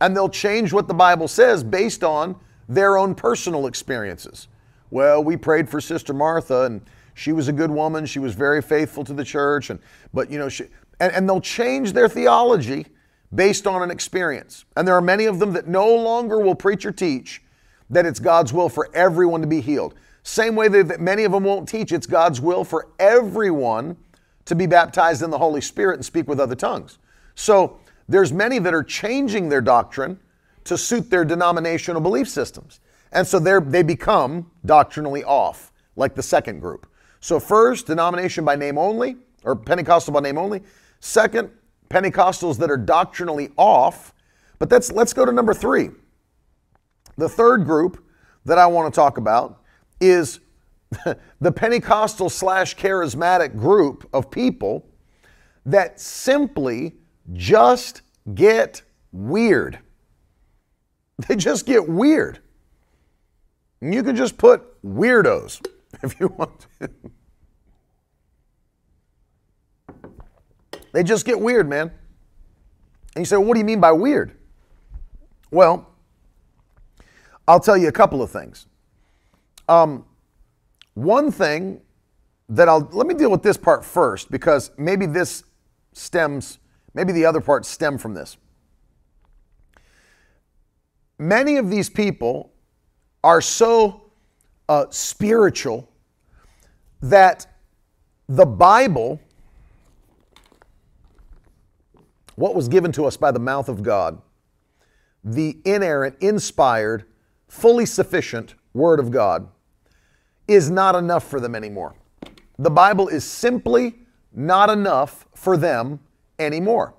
And they'll change what the Bible says based on their own personal experiences. Well, we prayed for Sister Martha and she was a good woman. She was very faithful to the church. And, but, you know, she, and, and they'll change their theology based on an experience. And there are many of them that no longer will preach or teach that it's God's will for everyone to be healed. Same way that many of them won't teach it's God's will for everyone to be baptized in the Holy Spirit and speak with other tongues. So there's many that are changing their doctrine to suit their denominational belief systems. And so they become doctrinally off, like the second group. So, first, denomination by name only, or Pentecostal by name only. Second, Pentecostals that are doctrinally off. But that's, let's go to number three. The third group that I want to talk about is the Pentecostal slash charismatic group of people that simply just get weird. They just get weird. And you can just put weirdos if you want to. They just get weird, man. And you say, well, what do you mean by weird? Well, I'll tell you a couple of things. Um, one thing that I'll let me deal with this part first because maybe this stems, maybe the other parts stem from this. Many of these people are so uh, spiritual that the Bible, what was given to us by the mouth of God, the inerrant, inspired, fully sufficient Word of God, is not enough for them anymore. The Bible is simply not enough for them anymore.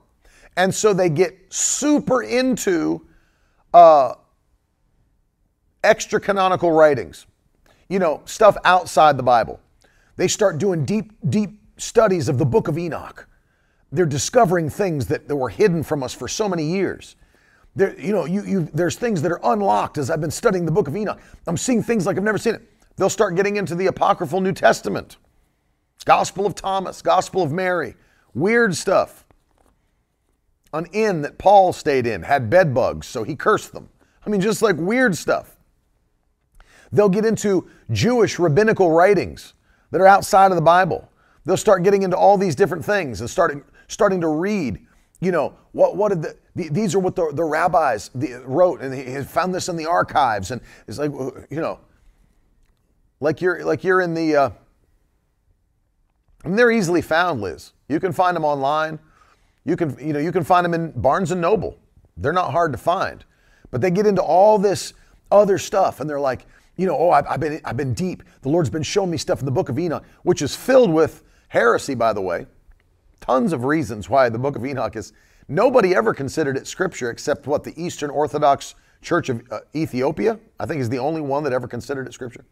And so they get super into uh, extra canonical writings, you know, stuff outside the Bible. They start doing deep, deep studies of the book of Enoch. They're discovering things that, that were hidden from us for so many years. There, you know, you, you, there's things that are unlocked as I've been studying the book of Enoch. I'm seeing things like I've never seen it. They'll start getting into the apocryphal New Testament, Gospel of Thomas, Gospel of Mary, weird stuff. An inn that Paul stayed in had bed bugs, so he cursed them. I mean, just like weird stuff. They'll get into Jewish rabbinical writings that are outside of the Bible. They'll start getting into all these different things and starting starting to read. You know what? What did the, these are what the, the rabbis wrote, and he found this in the archives, and it's like you know, like you're like you're in the. Uh, they're easily found, Liz. You can find them online. You can you know you can find them in Barnes and Noble. They're not hard to find, but they get into all this other stuff, and they're like, you know, oh, I've, I've, been, I've been deep. The Lord's been showing me stuff in the book of Enoch, which is filled with heresy, by the way. Tons of reasons why the book of Enoch is. Nobody ever considered it scripture except what the Eastern Orthodox Church of uh, Ethiopia, I think, is the only one that ever considered it scripture.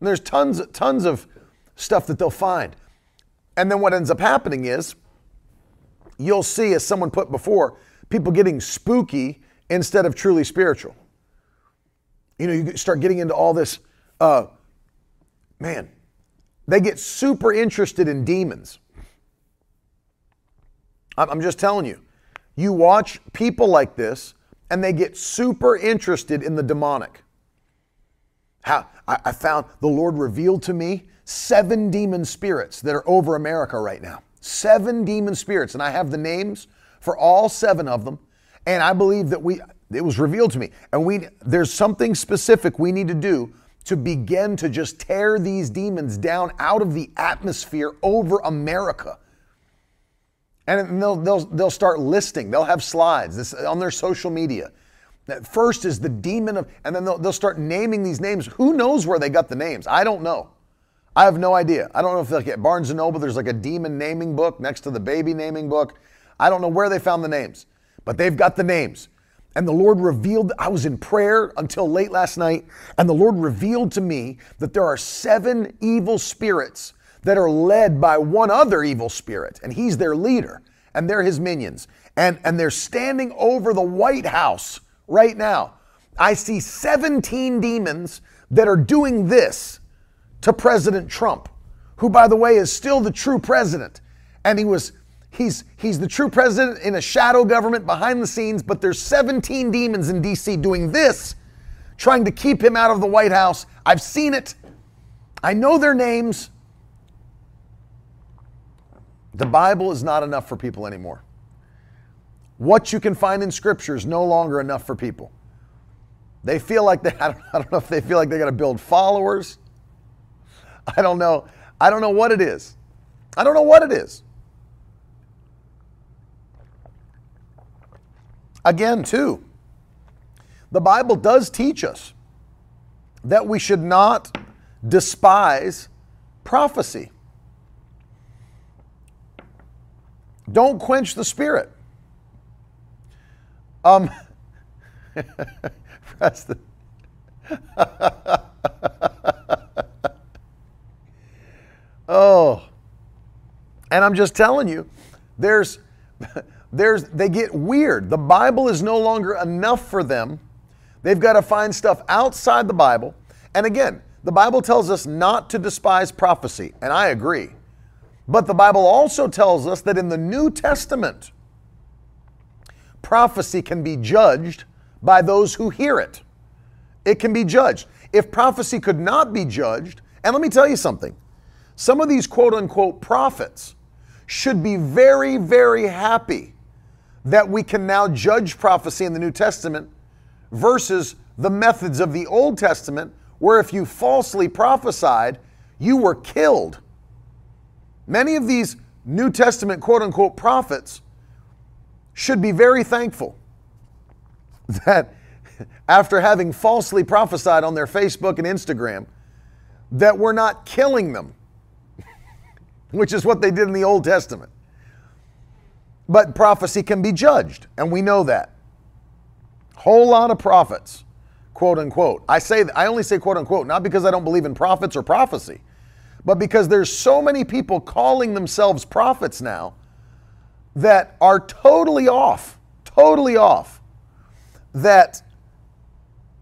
And there's tons, tons of stuff that they'll find. And then what ends up happening is you'll see, as someone put before, people getting spooky instead of truly spiritual. You know, you start getting into all this, uh, man, they get super interested in demons. I'm just telling you, you watch people like this, and they get super interested in the demonic. How I, I found the Lord revealed to me seven demon spirits that are over America right now. Seven demon spirits, and I have the names for all seven of them. And I believe that we it was revealed to me. And we there's something specific we need to do to begin to just tear these demons down out of the atmosphere over America. And they'll, they'll, they'll start listing, they'll have slides this, on their social media. That first is the demon of, and then they'll, they'll start naming these names. Who knows where they got the names? I don't know. I have no idea. I don't know if like at Barnes and Noble there's like a demon naming book next to the baby naming book. I don't know where they found the names, but they've got the names. And the Lord revealed, I was in prayer until late last night, and the Lord revealed to me that there are seven evil spirits that are led by one other evil spirit, and he's their leader, and they're his minions. And, and they're standing over the White House right now. I see 17 demons that are doing this to President Trump, who, by the way, is still the true president. And he was He's, he's the true president in a shadow government behind the scenes, but there's 17 demons in DC doing this, trying to keep him out of the White House. I've seen it. I know their names. The Bible is not enough for people anymore. What you can find in Scripture is no longer enough for people. They feel like they, I don't, I don't know if they feel like they got to build followers. I don't know. I don't know what it is. I don't know what it is. Again, too, the Bible does teach us that we should not despise prophecy. Don't quench the spirit. Um, Preston. oh, and I'm just telling you, there's there's, they get weird. The Bible is no longer enough for them. They've got to find stuff outside the Bible. And again, the Bible tells us not to despise prophecy, and I agree. But the Bible also tells us that in the New Testament, prophecy can be judged by those who hear it. It can be judged. If prophecy could not be judged, and let me tell you something some of these quote unquote prophets should be very, very happy that we can now judge prophecy in the New Testament versus the methods of the Old Testament, where if you falsely prophesied, you were killed. Many of these New Testament quote unquote prophets should be very thankful that after having falsely prophesied on their Facebook and Instagram, that we're not killing them, which is what they did in the Old Testament. But prophecy can be judged, and we know that. Whole lot of prophets, quote unquote. I say I only say quote unquote, not because I don't believe in prophets or prophecy, but because there's so many people calling themselves prophets now that are totally off, totally off, that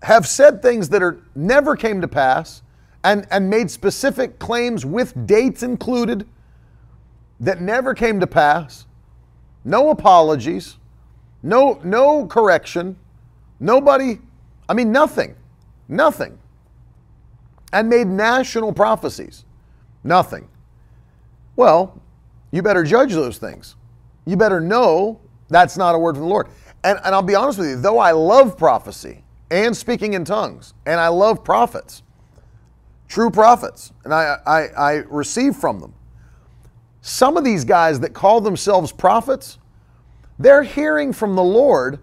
have said things that are never came to pass and, and made specific claims with dates included that never came to pass no apologies, no, no correction, nobody, I mean, nothing, nothing. And made national prophecies. Nothing. Well, you better judge those things. You better know that's not a word from the Lord. And, and I'll be honest with you, though I love prophecy and speaking in tongues, and I love prophets, true prophets, and I, I, I receive from them. Some of these guys that call themselves prophets, they're hearing from the Lord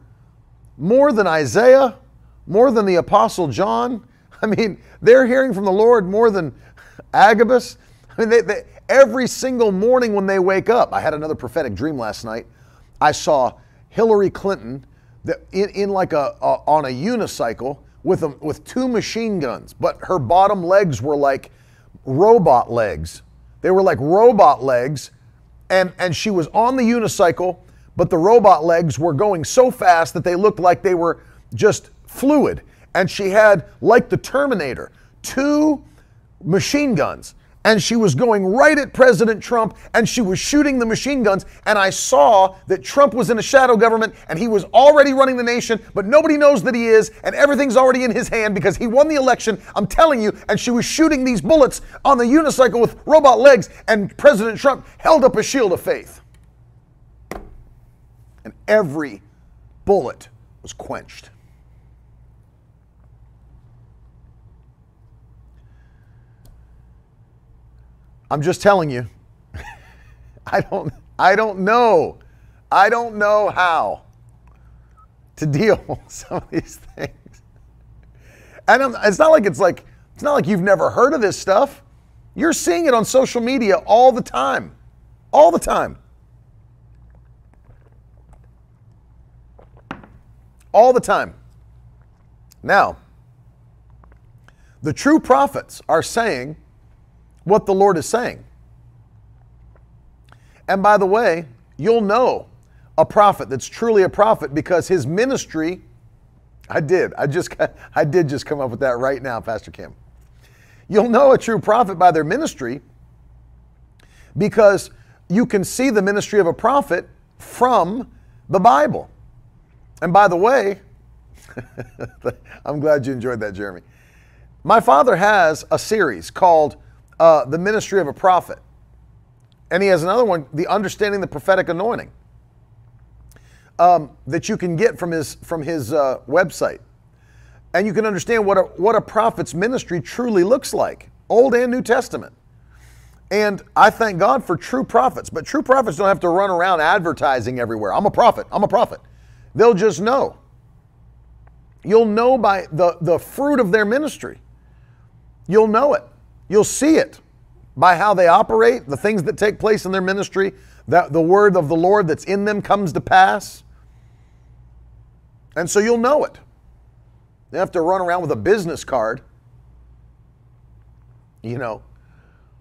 more than Isaiah, more than the Apostle John. I mean, they're hearing from the Lord more than Agabus. I mean, they, they, every single morning when they wake up, I had another prophetic dream last night. I saw Hillary Clinton in, in like a, a, on a unicycle with a, with two machine guns, but her bottom legs were like robot legs. They were like robot legs, and, and she was on the unicycle, but the robot legs were going so fast that they looked like they were just fluid. And she had, like the Terminator, two machine guns. And she was going right at President Trump and she was shooting the machine guns. And I saw that Trump was in a shadow government and he was already running the nation, but nobody knows that he is, and everything's already in his hand because he won the election. I'm telling you. And she was shooting these bullets on the unicycle with robot legs, and President Trump held up a shield of faith. And every bullet was quenched. I'm just telling you. I don't I don't know. I don't know how to deal with some of these things. And it's not like it's like it's not like you've never heard of this stuff. You're seeing it on social media all the time. All the time. All the time. Now, the true prophets are saying what the Lord is saying. And by the way, you'll know a prophet that's truly a prophet because his ministry I did. I just I did just come up with that right now, Pastor Kim. You'll know a true prophet by their ministry because you can see the ministry of a prophet from the Bible. And by the way, I'm glad you enjoyed that, Jeremy. My father has a series called uh, the ministry of a prophet. And he has another one, the understanding the prophetic anointing, um, that you can get from his from his uh, website, and you can understand what a what a prophet's ministry truly looks like, Old and New Testament. And I thank God for true prophets, but true prophets don't have to run around advertising everywhere. I'm a prophet. I'm a prophet. They'll just know. You'll know by the, the fruit of their ministry. You'll know it. You'll see it by how they operate, the things that take place in their ministry, that the word of the Lord that's in them comes to pass. And so you'll know it. You have to run around with a business card. You know.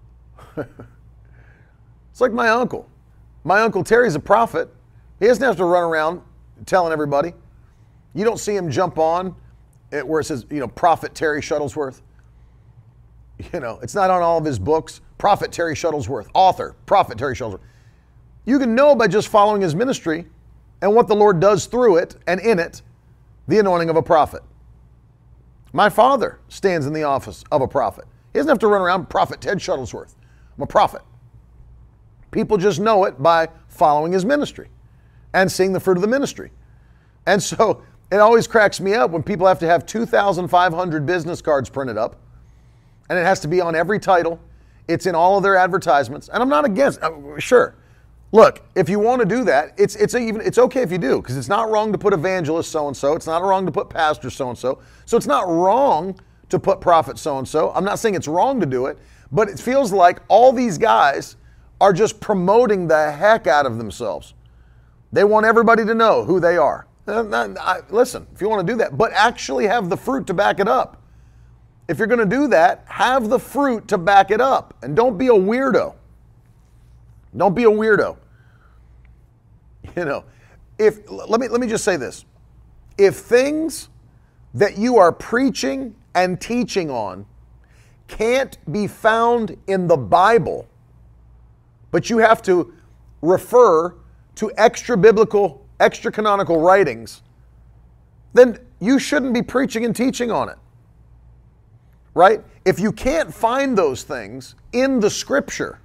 it's like my uncle. My uncle Terry's a prophet. He doesn't have to run around telling everybody. You don't see him jump on it where it says, you know, Prophet Terry Shuttlesworth. You know, it's not on all of his books. Prophet Terry Shuttlesworth, author, Prophet Terry Shuttlesworth. You can know by just following his ministry and what the Lord does through it and in it, the anointing of a prophet. My father stands in the office of a prophet. He doesn't have to run around Prophet Ted Shuttlesworth. I'm a prophet. People just know it by following his ministry and seeing the fruit of the ministry. And so it always cracks me up when people have to have 2,500 business cards printed up and it has to be on every title. It's in all of their advertisements, and I'm not against. Uh, sure, look, if you want to do that, it's it's even it's okay if you do because it's not wrong to put evangelist so and so. It's not wrong to put pastor so and so. So it's not wrong to put prophet so and so. I'm not saying it's wrong to do it, but it feels like all these guys are just promoting the heck out of themselves. They want everybody to know who they are. Uh, listen, if you want to do that, but actually have the fruit to back it up if you're going to do that, have the fruit to back it up and don't be a weirdo. Don't be a weirdo. You know, if let me let me just say this. If things that you are preaching and teaching on can't be found in the Bible, but you have to refer to extra biblical, extra canonical writings, then you shouldn't be preaching and teaching on it right? If you can't find those things in the scripture,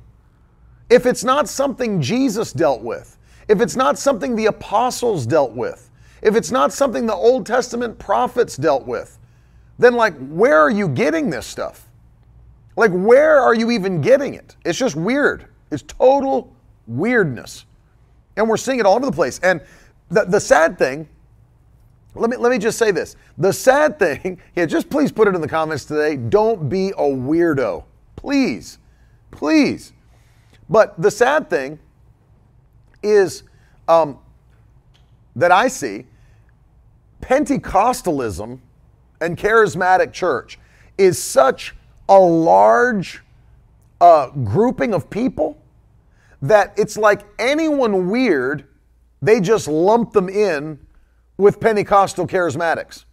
if it's not something Jesus dealt with, if it's not something the apostles dealt with, if it's not something the Old Testament prophets dealt with, then like where are you getting this stuff? Like where are you even getting it? It's just weird. It's total weirdness. And we're seeing it all over the place. And the, the sad thing let me, let me just say this. The sad thing, yeah, just please put it in the comments today. Don't be a weirdo. Please. Please. But the sad thing is um, that I see Pentecostalism and charismatic church is such a large uh, grouping of people that it's like anyone weird, they just lump them in with Pentecostal charismatics.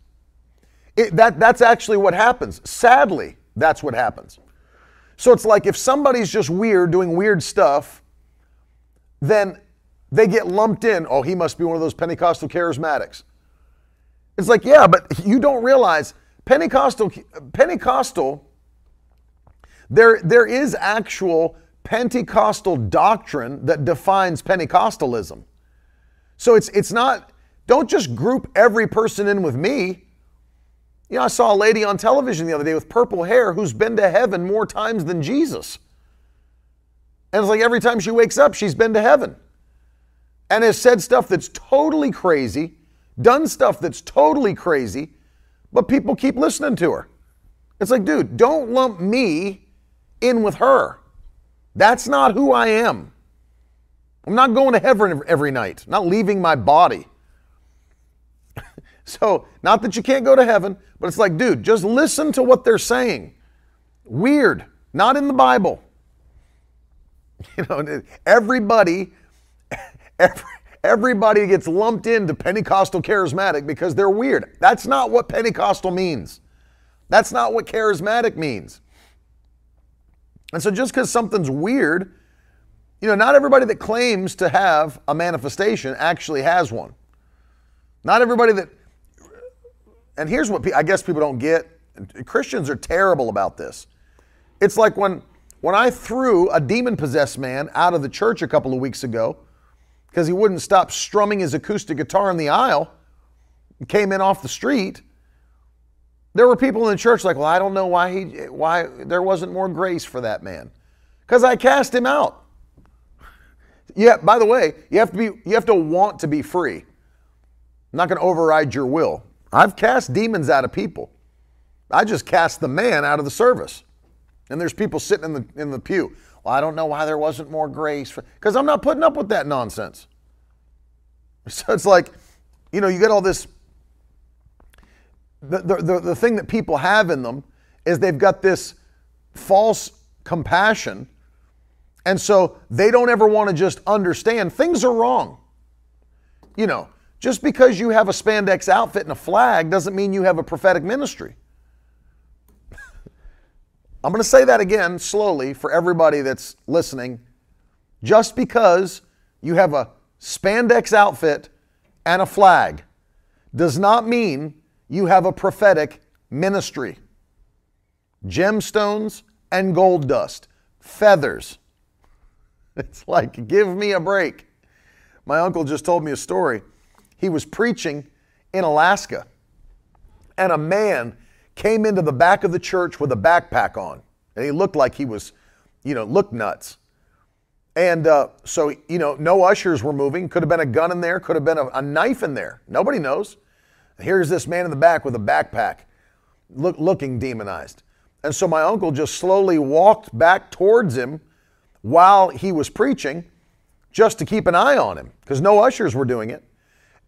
It, that, that's actually what happens. Sadly, that's what happens. So it's like if somebody's just weird, doing weird stuff, then they get lumped in. Oh, he must be one of those Pentecostal charismatics. It's like, yeah, but you don't realize Pentecostal, Pentecostal, there, there is actual Pentecostal doctrine that defines Pentecostalism. So it's, it's not, don't just group every person in with me. You know, I saw a lady on television the other day with purple hair who's been to heaven more times than Jesus. And it's like every time she wakes up, she's been to heaven and has said stuff that's totally crazy, done stuff that's totally crazy, but people keep listening to her. It's like, dude, don't lump me in with her. That's not who I am. I'm not going to heaven every night, not leaving my body. So, not that you can't go to heaven, but it's like, dude, just listen to what they're saying. Weird, not in the Bible. You know, everybody, every, everybody gets lumped into Pentecostal charismatic because they're weird. That's not what Pentecostal means. That's not what charismatic means. And so just because something's weird, you know, not everybody that claims to have a manifestation actually has one. Not everybody that, and here's what I guess people don't get Christians are terrible about this. It's like when, when I threw a demon possessed man out of the church a couple of weeks ago because he wouldn't stop strumming his acoustic guitar in the aisle, came in off the street there were people in the church like, well, I don't know why he why there wasn't more grace for that man. Because I cast him out. Yeah, by the way, you have to be you have to want to be free. I'm not going to override your will. I've cast demons out of people. I just cast the man out of the service. And there's people sitting in the in the pew. Well, I don't know why there wasn't more grace because I'm not putting up with that nonsense. So it's like, you know, you get all this the, the, the, thing that people have in them is they've got this false compassion. And so they don't ever want to just understand things are wrong. You know, just because you have a spandex outfit and a flag doesn't mean you have a prophetic ministry. I'm going to say that again slowly for everybody that's listening. Just because you have a spandex outfit and a flag does not mean you have a prophetic ministry. Gemstones and gold dust, feathers. It's like, give me a break. My uncle just told me a story. He was preaching in Alaska, and a man came into the back of the church with a backpack on, and he looked like he was, you know, looked nuts. And uh, so, you know, no ushers were moving. Could have been a gun in there, could have been a, a knife in there. Nobody knows. Here's this man in the back with a backpack, look, looking demonized. And so my uncle just slowly walked back towards him while he was preaching, just to keep an eye on him, because no ushers were doing it.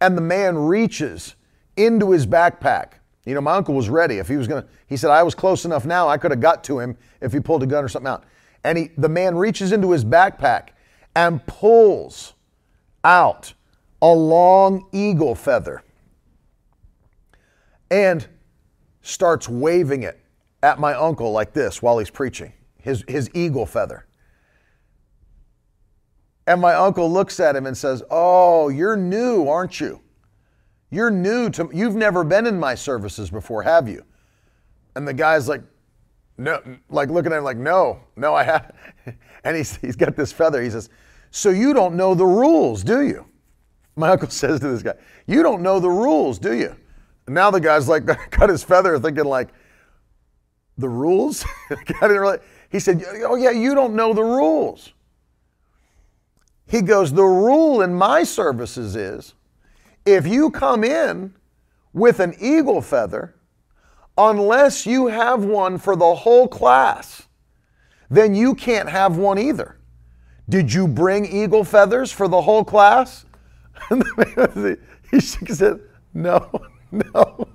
And the man reaches into his backpack. You know, my uncle was ready. If he was going to, he said, I was close enough now, I could have got to him if he pulled a gun or something out. And he, the man reaches into his backpack and pulls out a long eagle feather and starts waving it at my uncle like this while he's preaching, his, his eagle feather. And my uncle looks at him and says, Oh, you're new, aren't you? You're new to, you've never been in my services before, have you? And the guy's like, No, like looking at him like, No, no, I have. And he's, he's got this feather. He says, So you don't know the rules, do you? My uncle says to this guy, You don't know the rules, do you? And now the guy's like cut his feather, thinking like, the rules? really, he said, Oh yeah, you don't know the rules. He goes, The rule in my services is if you come in with an eagle feather, unless you have one for the whole class, then you can't have one either. Did you bring eagle feathers for the whole class? he said, No. No.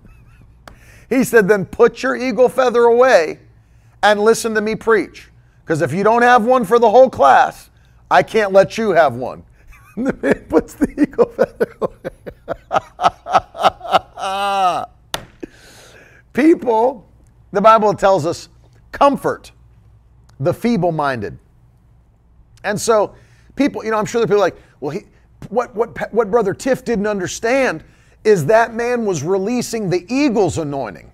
He said, then put your eagle feather away and listen to me preach. Because if you don't have one for the whole class, I can't let you have one. the man puts the eagle feather away. People, the Bible tells us, comfort the feeble minded. And so, people, you know, I'm sure there are people like, well, he, what, what, what Brother Tiff didn't understand is that man was releasing the eagle's anointing.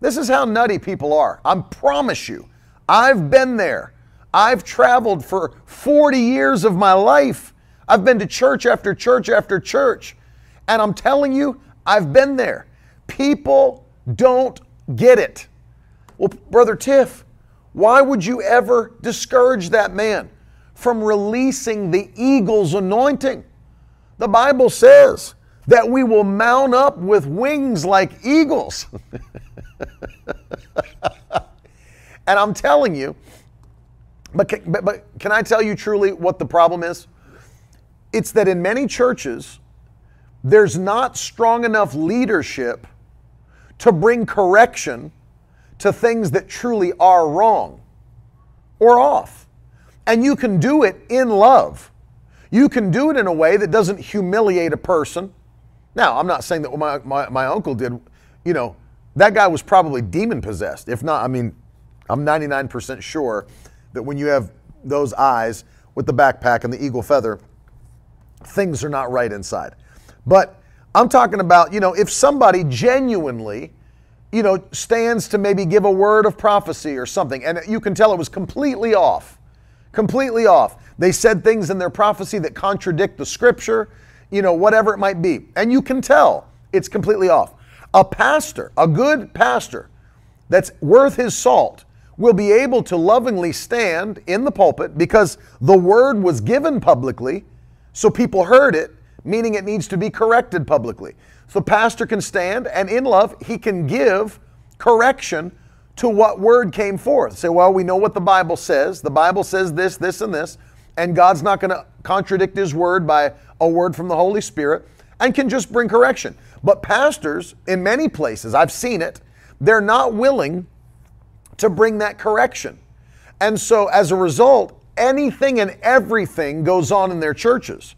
This is how nutty people are. I promise you. I've been there. I've traveled for 40 years of my life. I've been to church after church after church. And I'm telling you, I've been there. People don't get it. Well, Brother Tiff, why would you ever discourage that man from releasing the eagle's anointing? The Bible says that we will mount up with wings like eagles. and I'm telling you, but can, but, but can I tell you truly what the problem is? It's that in many churches, there's not strong enough leadership to bring correction to things that truly are wrong or off. And you can do it in love. You can do it in a way that doesn't humiliate a person. Now, I'm not saying that what my, my, my uncle did, you know, that guy was probably demon possessed. If not, I mean, I'm 99% sure that when you have those eyes with the backpack and the eagle feather, things are not right inside. But I'm talking about, you know, if somebody genuinely, you know, stands to maybe give a word of prophecy or something, and you can tell it was completely off, completely off. They said things in their prophecy that contradict the scripture, you know, whatever it might be. And you can tell it's completely off. A pastor, a good pastor that's worth his salt, will be able to lovingly stand in the pulpit because the word was given publicly, so people heard it, meaning it needs to be corrected publicly. So the pastor can stand and in love, he can give correction to what word came forth. Say, well, we know what the Bible says. The Bible says this, this, and this, and God's not going to contradict his word by a word from the Holy Spirit and can just bring correction. But pastors, in many places, I've seen it, they're not willing to bring that correction. And so as a result, anything and everything goes on in their churches.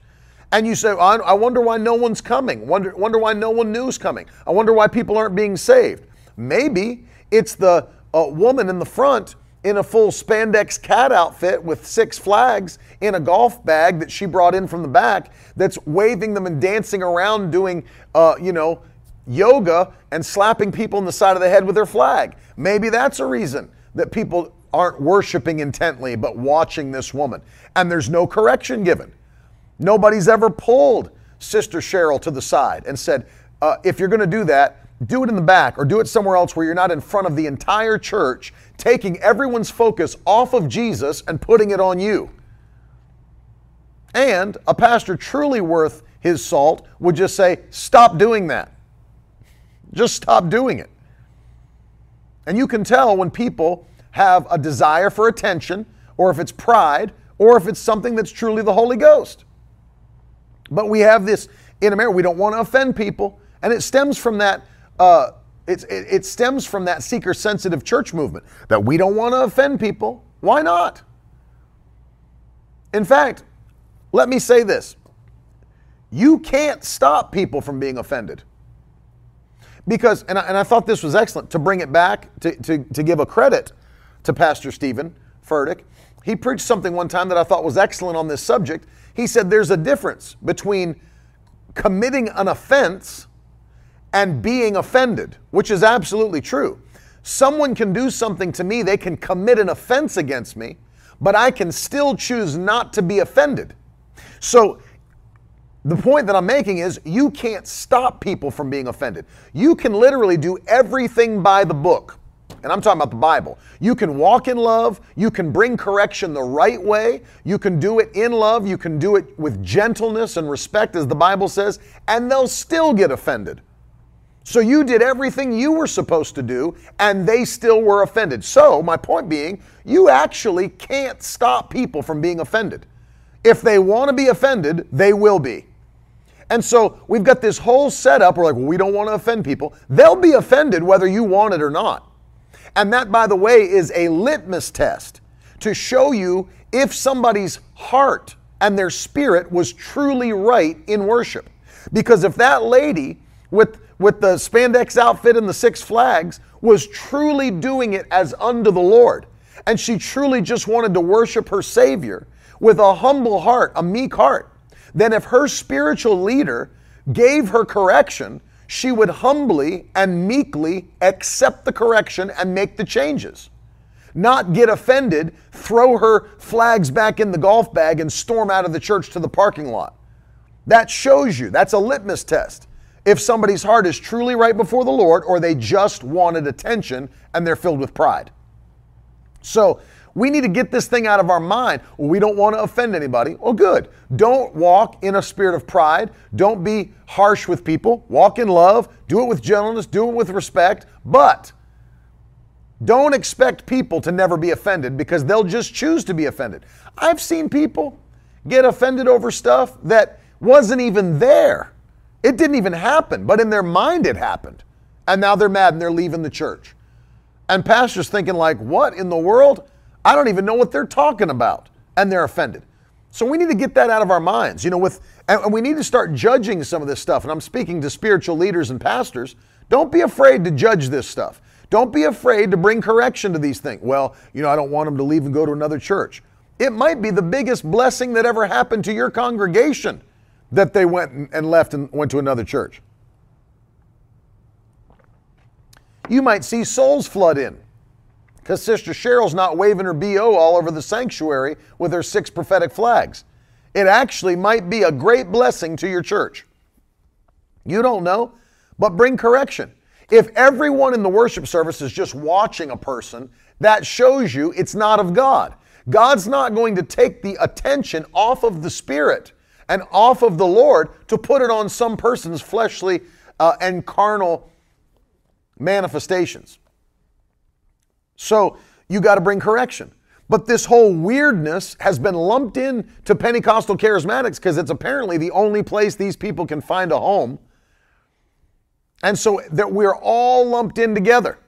And you say, I wonder why no one's coming. Wonder, wonder why no one new's coming. I wonder why people aren't being saved. Maybe it's the uh, woman in the front in a full spandex cat outfit with six flags in a golf bag that she brought in from the back that's waving them and dancing around doing, uh, you know, yoga and slapping people in the side of the head with her flag. Maybe that's a reason that people aren't worshiping intently but watching this woman. And there's no correction given. Nobody's ever pulled Sister Cheryl to the side and said, uh, if you're going to do that, do it in the back or do it somewhere else where you're not in front of the entire church, taking everyone's focus off of Jesus and putting it on you. And a pastor truly worth his salt would just say, stop doing that. Just stop doing it. And you can tell when people have a desire for attention, or if it's pride, or if it's something that's truly the Holy Ghost. But we have this in America. We don't want to offend people, and it stems from that. Uh, it, it stems from that seeker-sensitive church movement that we don't want to offend people. Why not? In fact, let me say this: you can't stop people from being offended because, and I, and I thought this was excellent to bring it back to, to, to give a credit to Pastor Steven Furtick. He preached something one time that I thought was excellent on this subject. He said there's a difference between committing an offense and being offended, which is absolutely true. Someone can do something to me, they can commit an offense against me, but I can still choose not to be offended. So the point that I'm making is you can't stop people from being offended. You can literally do everything by the book. And I'm talking about the Bible. You can walk in love. You can bring correction the right way. You can do it in love. You can do it with gentleness and respect, as the Bible says, and they'll still get offended. So you did everything you were supposed to do, and they still were offended. So, my point being, you actually can't stop people from being offended. If they want to be offended, they will be. And so we've got this whole setup. We're like, well, we don't want to offend people. They'll be offended whether you want it or not. And that, by the way, is a litmus test to show you if somebody's heart and their spirit was truly right in worship. Because if that lady with, with the spandex outfit and the six flags was truly doing it as unto the Lord, and she truly just wanted to worship her Savior with a humble heart, a meek heart, then if her spiritual leader gave her correction, she would humbly and meekly accept the correction and make the changes. Not get offended, throw her flags back in the golf bag, and storm out of the church to the parking lot. That shows you, that's a litmus test. If somebody's heart is truly right before the Lord or they just wanted attention and they're filled with pride. So, we need to get this thing out of our mind. We don't want to offend anybody. Well, good. Don't walk in a spirit of pride. Don't be harsh with people. Walk in love. Do it with gentleness. Do it with respect. But don't expect people to never be offended because they'll just choose to be offended. I've seen people get offended over stuff that wasn't even there. It didn't even happen, but in their mind it happened. And now they're mad and they're leaving the church. And pastors thinking like, "What in the world? I don't even know what they're talking about. And they're offended. So we need to get that out of our minds, you know, with, and we need to start judging some of this stuff. And I'm speaking to spiritual leaders and pastors. Don't be afraid to judge this stuff. Don't be afraid to bring correction to these things. Well, you know, I don't want them to leave and go to another church. It might be the biggest blessing that ever happened to your congregation that they went and left and went to another church. You might see souls flood in because Sister Cheryl's not waving her BO all over the sanctuary with her six prophetic flags. It actually might be a great blessing to your church. You don't know, but bring correction. If everyone in the worship service is just watching a person, that shows you it's not of God. God's not going to take the attention off of the Spirit and off of the Lord to put it on some person's fleshly uh, and carnal manifestations. So you got to bring correction. But this whole weirdness has been lumped in to Pentecostal charismatics because it's apparently the only place these people can find a home. And so that we're all lumped in together.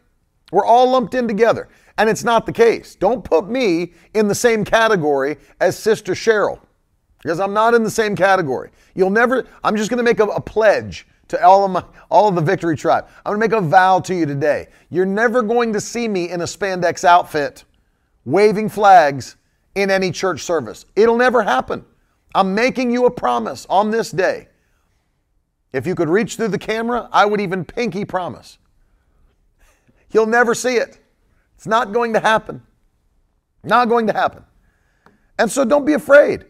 We're all lumped in together. And it's not the case. Don't put me in the same category as Sister Cheryl because I'm not in the same category. You'll never, I'm just going to make a, a pledge to all of my all of the victory tribe. I'm going to make a vow to you today. You're never going to see me in a spandex outfit waving flags in any church service. It'll never happen. I'm making you a promise on this day. If you could reach through the camera, I would even pinky promise. You'll never see it. It's not going to happen. Not going to happen. And so don't be afraid.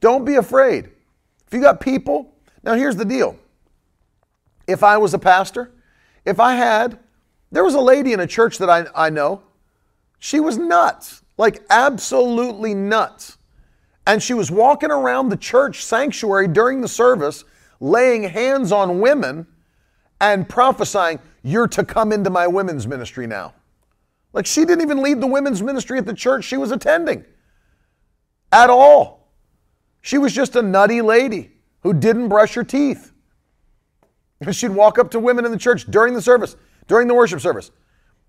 Don't be afraid. If you got people, now here's the deal if I was a pastor, if I had, there was a lady in a church that I, I know, she was nuts, like absolutely nuts. And she was walking around the church sanctuary during the service, laying hands on women and prophesying, You're to come into my women's ministry now. Like she didn't even lead the women's ministry at the church she was attending at all. She was just a nutty lady who didn't brush her teeth. She'd walk up to women in the church during the service, during the worship service,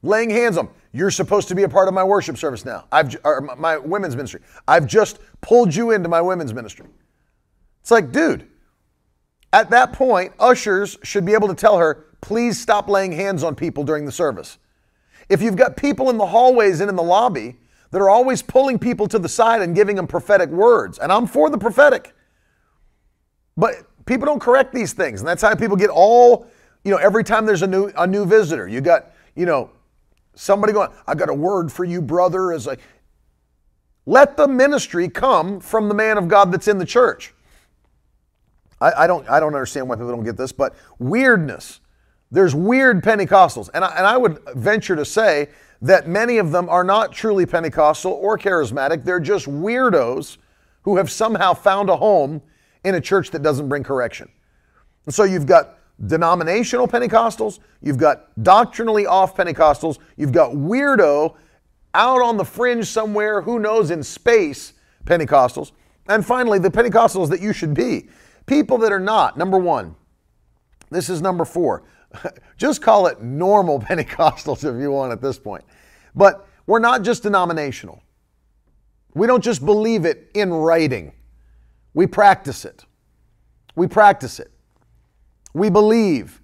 laying hands on them. You're supposed to be a part of my worship service now. I've my women's ministry. I've just pulled you into my women's ministry. It's like, dude, at that point, ushers should be able to tell her, please stop laying hands on people during the service. If you've got people in the hallways and in the lobby that are always pulling people to the side and giving them prophetic words, and I'm for the prophetic, but people don't correct these things. And that's how people get all, you know, every time there's a new a new visitor, you got, you know, somebody going, I got a word for you, brother, as like let the ministry come from the man of God that's in the church. I, I, don't I don't understand why people don't get this, but weirdness. There's weird Pentecostals. And I, and I would venture to say that many of them are not truly Pentecostal or charismatic. They're just weirdos who have somehow found a home in a church that doesn't bring correction. And so you've got denominational Pentecostals, you've got doctrinally off Pentecostals, you've got weirdo out on the fringe somewhere, who knows, in space Pentecostals. And finally, the Pentecostals that you should be. People that are not, number one, this is number four. just call it normal Pentecostals if you want at this point. But we're not just denominational. We don't just believe it in writing. We practice it. We practice it. We believe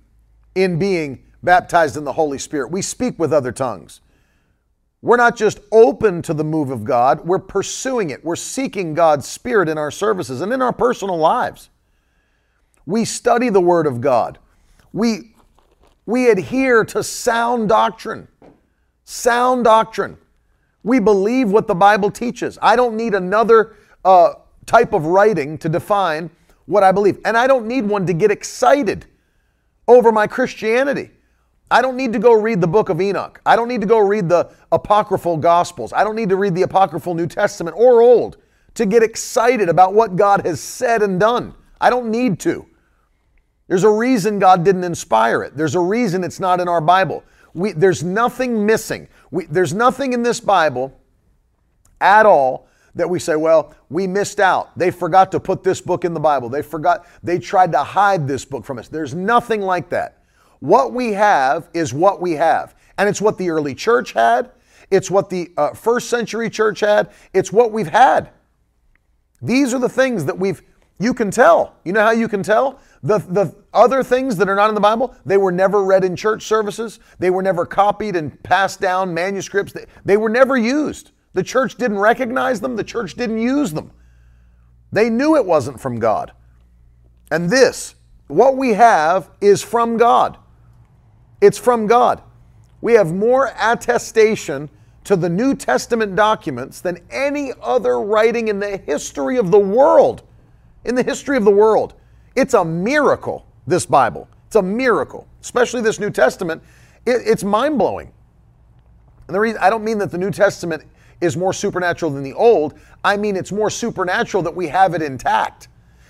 in being baptized in the Holy Spirit. We speak with other tongues. We're not just open to the move of God, we're pursuing it. We're seeking God's Spirit in our services and in our personal lives. We study the Word of God. We, we adhere to sound doctrine. Sound doctrine. We believe what the Bible teaches. I don't need another uh, type of writing to define what I believe. And I don't need one to get excited over my Christianity. I don't need to go read the book of Enoch. I don't need to go read the apocryphal gospels. I don't need to read the apocryphal New Testament or Old to get excited about what God has said and done. I don't need to. There's a reason God didn't inspire it. There's a reason it's not in our Bible. We, there's nothing missing. We, there's nothing in this Bible at all that we say, well, we missed out. They forgot to put this book in the Bible. They forgot, they tried to hide this book from us. There's nothing like that. What we have is what we have. And it's what the early church had, it's what the uh, first century church had, it's what we've had. These are the things that we've, you can tell. You know how you can tell? The, the other things that are not in the Bible, they were never read in church services. They were never copied and passed down manuscripts. They, they were never used. The church didn't recognize them, the church didn't use them. They knew it wasn't from God. And this, what we have, is from God. It's from God. We have more attestation to the New Testament documents than any other writing in the history of the world. In the history of the world. It's a miracle, this Bible. It's a miracle, especially this New Testament. It, it's mind blowing. And the reason I don't mean that the New Testament is more supernatural than the old. I mean, it's more supernatural that we have it intact.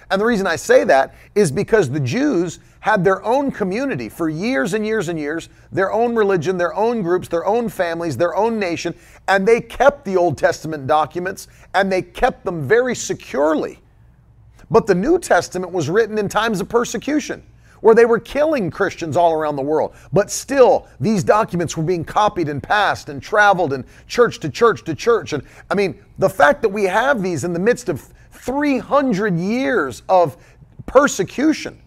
And the reason I say that is because the Jews had their own community for years and years and years, their own religion, their own groups, their own families, their own nation, and they kept the Old Testament documents and they kept them very securely. But the New Testament was written in times of persecution where they were killing Christians all around the world. But still, these documents were being copied and passed and traveled and church to church to church. And I mean, the fact that we have these in the midst of 300 years of persecution,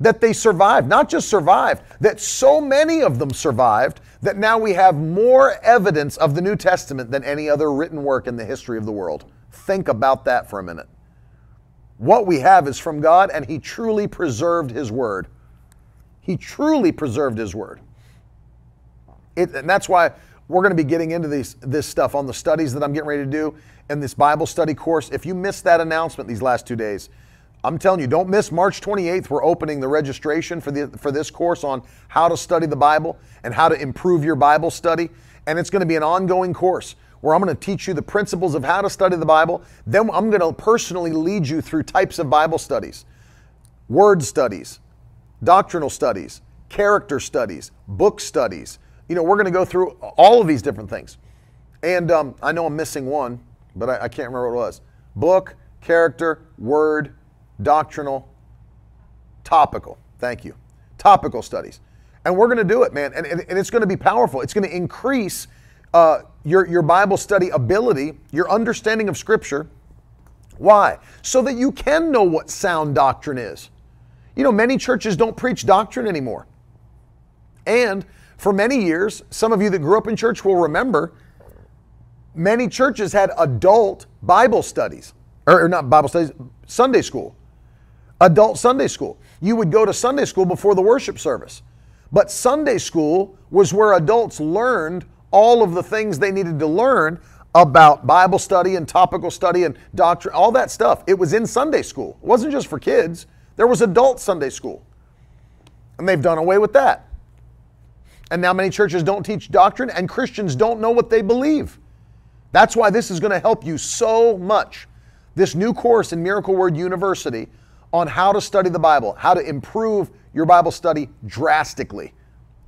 that they survived, not just survived, that so many of them survived that now we have more evidence of the New Testament than any other written work in the history of the world. Think about that for a minute. What we have is from God, and He truly preserved His word. He truly preserved His word. It, and that's why we're going to be getting into these, this stuff on the studies that I'm getting ready to do and this Bible study course. If you missed that announcement these last two days, I'm telling you, don't miss March 28th. We're opening the registration for, the, for this course on how to study the Bible and how to improve your Bible study. And it's going to be an ongoing course where I'm going to teach you the principles of how to study the Bible. Then I'm going to personally lead you through types of Bible studies, word studies, doctrinal studies, character studies, book studies. You know, we're going to go through all of these different things. And um, I know I'm missing one, but I, I can't remember what it was. Book, character, word, doctrinal, topical. Thank you. Topical studies. And we're going to do it, man. And, and, and it's going to be powerful. It's going to increase uh, your, your Bible study ability, your understanding of Scripture. Why? So that you can know what sound doctrine is. You know, many churches don't preach doctrine anymore. And for many years, some of you that grew up in church will remember many churches had adult Bible studies, or, or not Bible studies, Sunday school. Adult Sunday school. You would go to Sunday school before the worship service. But Sunday school was where adults learned all of the things they needed to learn about Bible study and topical study and doctrine, all that stuff. It was in Sunday school. It wasn't just for kids, there was adult Sunday school. And they've done away with that. And now many churches don't teach doctrine, and Christians don't know what they believe. That's why this is going to help you so much. This new course in Miracle Word University on how to study the Bible, how to improve your Bible study drastically.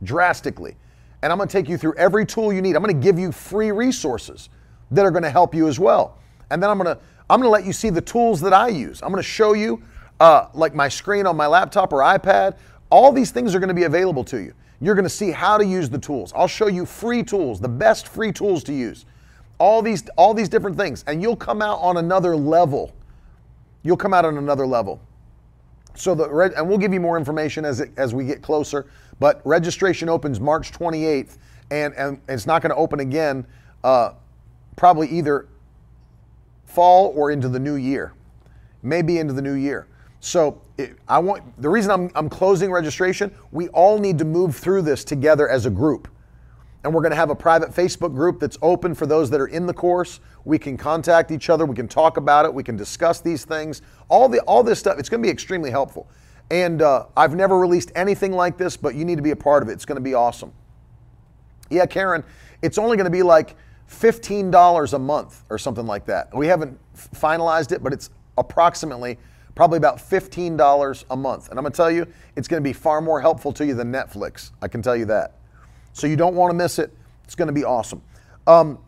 Drastically. And I'm going to take you through every tool you need. I'm going to give you free resources that are going to help you as well. And then I'm going to I'm going to let you see the tools that I use. I'm going to show you uh, like my screen on my laptop or iPad. All these things are going to be available to you. You're going to see how to use the tools. I'll show you free tools, the best free tools to use. All these all these different things and you'll come out on another level. You'll come out on another level. So the and we'll give you more information as it, as we get closer. But registration opens March 28th, and, and it's not going to open again uh, probably either fall or into the new year, maybe into the new year. So it, I want the reason I'm, I'm closing registration. We all need to move through this together as a group, and we're going to have a private Facebook group that's open for those that are in the course. We can contact each other. We can talk about it. We can discuss these things. All the all this stuff. It's going to be extremely helpful. And uh, I've never released anything like this, but you need to be a part of it. It's going to be awesome. Yeah, Karen, it's only going to be like $15 a month or something like that. We haven't finalized it, but it's approximately probably about $15 a month. And I'm going to tell you, it's going to be far more helpful to you than Netflix. I can tell you that. So you don't want to miss it. It's going to be awesome. Um,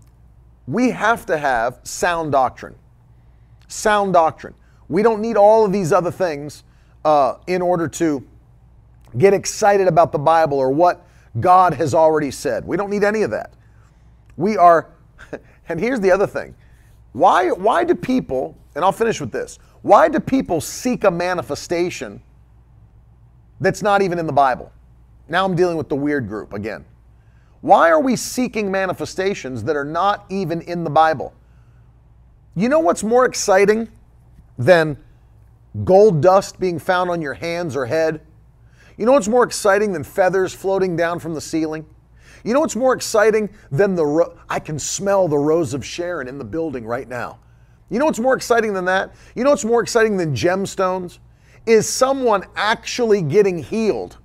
we have to have sound doctrine. Sound doctrine. We don't need all of these other things uh, in order to get excited about the Bible or what God has already said. We don't need any of that. We are, and here's the other thing. Why, why do people, and I'll finish with this, why do people seek a manifestation that's not even in the Bible? Now I'm dealing with the weird group again. Why are we seeking manifestations that are not even in the Bible? You know what's more exciting than gold dust being found on your hands or head? You know what's more exciting than feathers floating down from the ceiling? You know what's more exciting than the ro- I can smell the rose of Sharon in the building right now. You know what's more exciting than that? You know what's more exciting than gemstones? Is someone actually getting healed.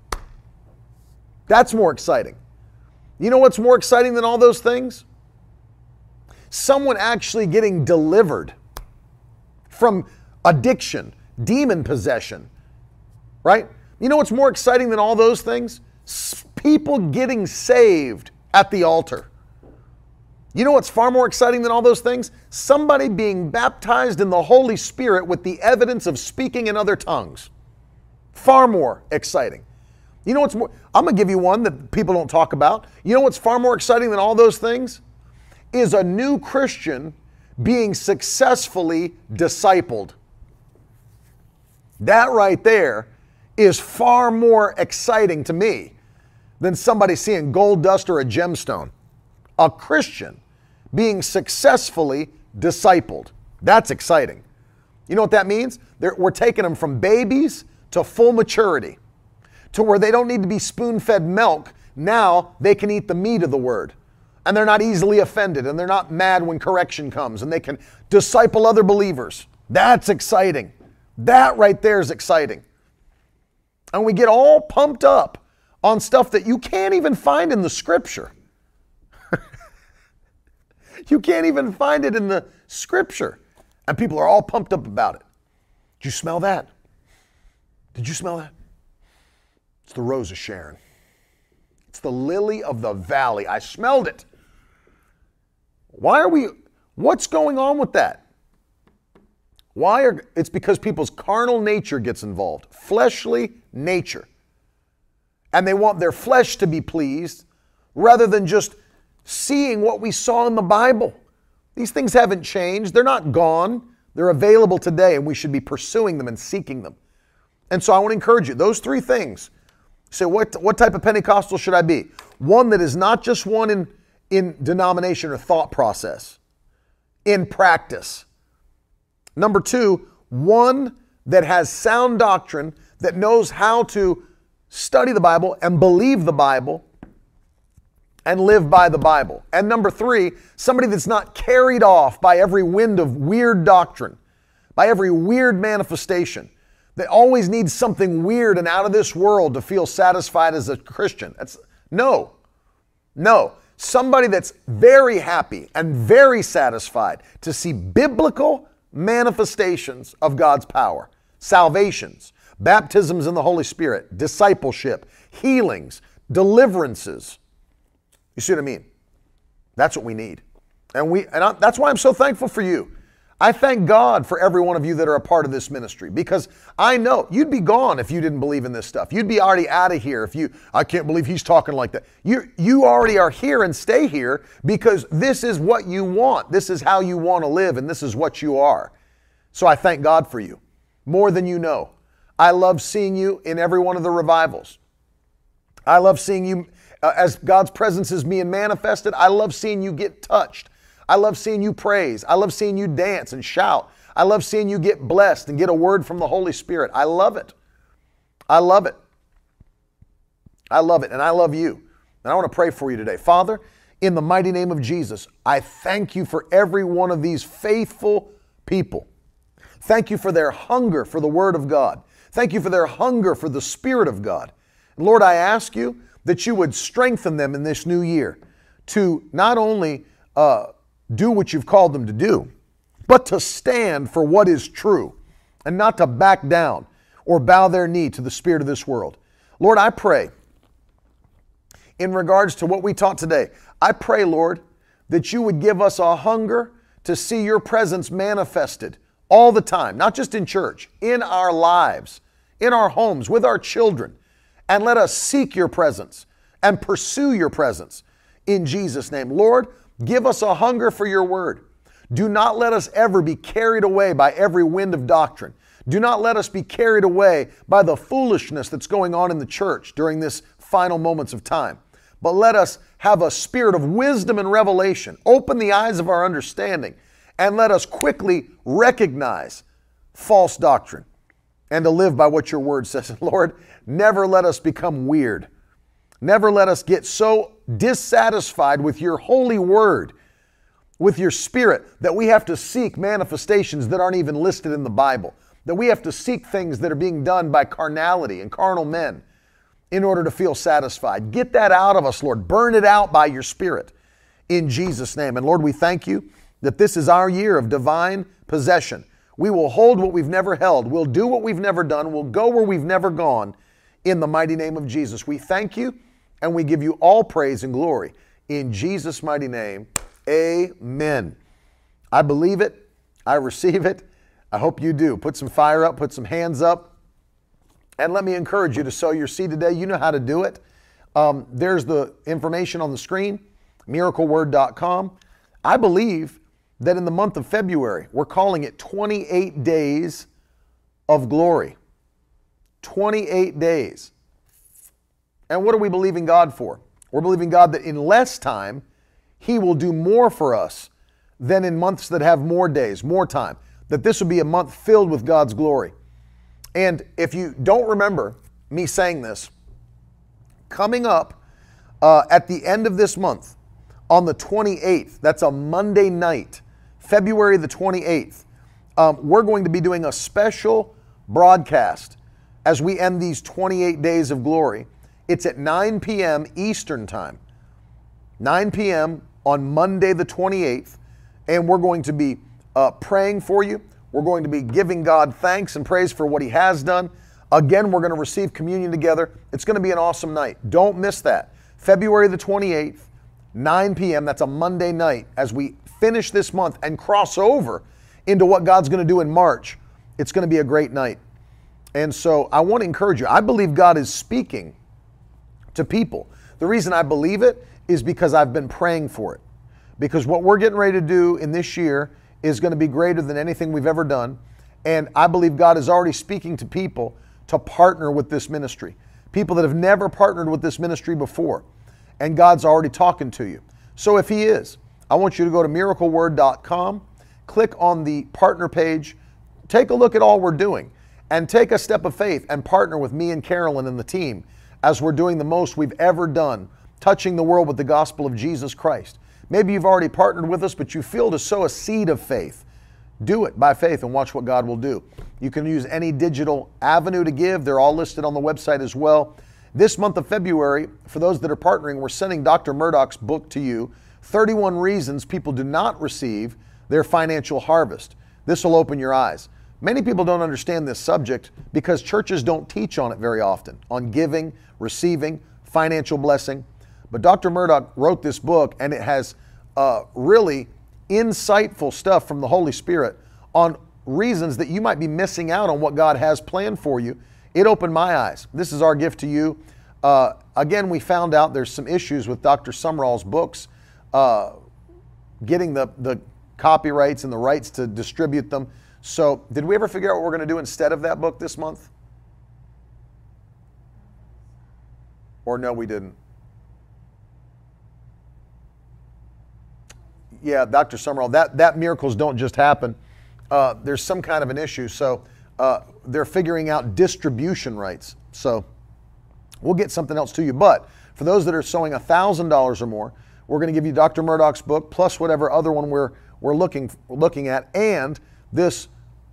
That's more exciting. You know what's more exciting than all those things? Someone actually getting delivered from addiction, demon possession, right? You know what's more exciting than all those things? People getting saved at the altar. You know what's far more exciting than all those things? Somebody being baptized in the Holy Spirit with the evidence of speaking in other tongues. Far more exciting. You know what's more? I'm going to give you one that people don't talk about. You know what's far more exciting than all those things? Is a new Christian being successfully discipled. That right there is far more exciting to me than somebody seeing gold dust or a gemstone. A Christian being successfully discipled. That's exciting. You know what that means? They're, we're taking them from babies to full maturity, to where they don't need to be spoon fed milk. Now they can eat the meat of the word. And they're not easily offended and they're not mad when correction comes and they can disciple other believers. That's exciting. That right there is exciting and we get all pumped up on stuff that you can't even find in the scripture. you can't even find it in the scripture. And people are all pumped up about it. Did you smell that? Did you smell that? It's the rose of Sharon. It's the lily of the valley. I smelled it. Why are we, what's going on with that? Why are it's because people's carnal nature gets involved, fleshly nature. And they want their flesh to be pleased rather than just seeing what we saw in the Bible. These things haven't changed, they're not gone. They're available today, and we should be pursuing them and seeking them. And so I want to encourage you those three things. Say, what, what type of Pentecostal should I be? One that is not just one in, in denomination or thought process, in practice. Number two, one that has sound doctrine, that knows how to study the Bible and believe the Bible and live by the Bible. And number three, somebody that's not carried off by every wind of weird doctrine, by every weird manifestation. They always need something weird and out of this world to feel satisfied as a Christian. That's no, no. Somebody that's very happy and very satisfied to see biblical manifestations of God's power, salvations, baptisms in the Holy Spirit, discipleship, healings, deliverances. You see what I mean? That's what we need. And we and I, that's why I'm so thankful for you. I thank God for every one of you that are a part of this ministry because I know you'd be gone if you didn't believe in this stuff. You'd be already out of here if you I can't believe he's talking like that. You you already are here and stay here because this is what you want. This is how you want to live and this is what you are. So I thank God for you more than you know. I love seeing you in every one of the revivals. I love seeing you uh, as God's presence is being manifested, I love seeing you get touched. I love seeing you praise. I love seeing you dance and shout. I love seeing you get blessed and get a word from the Holy Spirit. I love it. I love it. I love it. And I love you. And I want to pray for you today. Father, in the mighty name of Jesus, I thank you for every one of these faithful people. Thank you for their hunger for the Word of God. Thank you for their hunger for the Spirit of God. Lord, I ask you that you would strengthen them in this new year to not only uh, do what you've called them to do, but to stand for what is true and not to back down or bow their knee to the spirit of this world. Lord, I pray in regards to what we taught today, I pray, Lord, that you would give us a hunger to see your presence manifested all the time, not just in church, in our lives, in our homes, with our children. And let us seek your presence and pursue your presence in Jesus' name. Lord, give us a hunger for your word. Do not let us ever be carried away by every wind of doctrine. Do not let us be carried away by the foolishness that's going on in the church during this final moments of time. But let us have a spirit of wisdom and revelation. Open the eyes of our understanding and let us quickly recognize false doctrine and to live by what your word says. Lord, never let us become weird. Never let us get so dissatisfied with your holy word, with your spirit, that we have to seek manifestations that aren't even listed in the Bible, that we have to seek things that are being done by carnality and carnal men in order to feel satisfied. Get that out of us, Lord. Burn it out by your spirit in Jesus' name. And Lord, we thank you that this is our year of divine possession. We will hold what we've never held. We'll do what we've never done. We'll go where we've never gone in the mighty name of Jesus. We thank you and we give you all praise and glory. In Jesus' mighty name, amen. I believe it. I receive it. I hope you do. Put some fire up, put some hands up. And let me encourage you to sow your seed today. You know how to do it. Um, there's the information on the screen, miracleword.com. I believe that in the month of February, we're calling it 28 days of glory. 28 days. And what are we believing God for? We're believing God that in less time, He will do more for us than in months that have more days, more time. That this will be a month filled with God's glory. And if you don't remember me saying this, coming up uh, at the end of this month, on the 28th, that's a Monday night, February the 28th, um, we're going to be doing a special broadcast as we end these 28 days of glory. It's at 9 p.m. Eastern Time. 9 p.m. on Monday, the 28th. And we're going to be uh, praying for you. We're going to be giving God thanks and praise for what He has done. Again, we're going to receive communion together. It's going to be an awesome night. Don't miss that. February the 28th, 9 p.m. That's a Monday night as we finish this month and cross over into what God's going to do in March. It's going to be a great night. And so I want to encourage you. I believe God is speaking to people. The reason I believe it is because I've been praying for it. Because what we're getting ready to do in this year is going to be greater than anything we've ever done. And I believe God is already speaking to people to partner with this ministry. People that have never partnered with this ministry before. And God's already talking to you. So if He is, I want you to go to miracleword.com, click on the partner page, take a look at all we're doing, and take a step of faith and partner with me and Carolyn and the team as we're doing the most we've ever done, touching the world with the gospel of Jesus Christ. Maybe you've already partnered with us, but you feel to sow a seed of faith. Do it by faith and watch what God will do. You can use any digital avenue to give, they're all listed on the website as well. This month of February, for those that are partnering, we're sending Dr. Murdock's book to you 31 Reasons People Do Not Receive Their Financial Harvest. This will open your eyes. Many people don't understand this subject because churches don't teach on it very often on giving, receiving, financial blessing. But Dr. Murdock wrote this book and it has uh, really insightful stuff from the Holy Spirit on reasons that you might be missing out on what God has planned for you. It opened my eyes. This is our gift to you. Uh, again, we found out there's some issues with Dr. Sumrall's books, uh, getting the, the copyrights and the rights to distribute them. So, did we ever figure out what we're going to do instead of that book this month? Or no, we didn't. Yeah, Dr. Sumrall, that, that miracles don't just happen. Uh, there's some kind of an issue. So uh, they're figuring out distribution rights. So we'll get something else to you. But for those that are sowing $1,000 or more, we're going to give you Dr. Murdock's book plus whatever other one we're, we're looking, looking at and this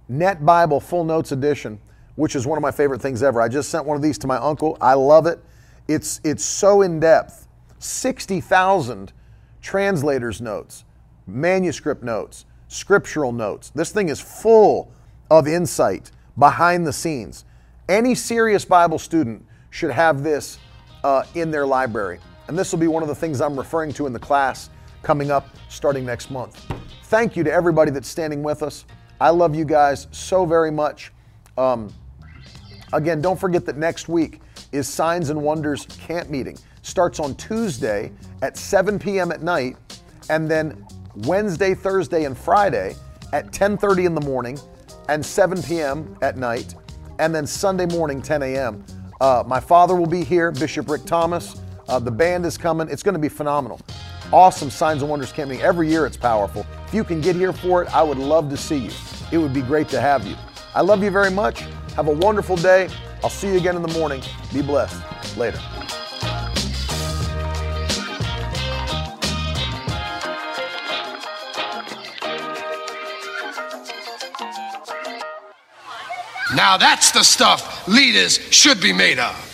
Net Bible Full Notes Edition, which is one of my favorite things ever. I just sent one of these to my uncle. I love it. It's, it's so in depth 60,000 translators' notes, manuscript notes, scriptural notes. This thing is full of insight behind the scenes. Any serious Bible student should have this uh, in their library. And this will be one of the things I'm referring to in the class coming up starting next month. Thank you to everybody that's standing with us. I love you guys so very much. Um, again, don't forget that next week is Signs and Wonders camp meeting. Starts on Tuesday at 7 p.m. at night, and then Wednesday, Thursday, and Friday at 10:30 in the morning and 7 p.m. at night, and then Sunday morning 10 a.m. Uh, my father will be here, Bishop Rick Thomas. Uh, the band is coming. It's going to be phenomenal. Awesome Signs and Wonders camping. Every year it's powerful. If you can get here for it, I would love to see you. It would be great to have you. I love you very much. Have a wonderful day. I'll see you again in the morning. Be blessed. Later. Now that's the stuff leaders should be made of.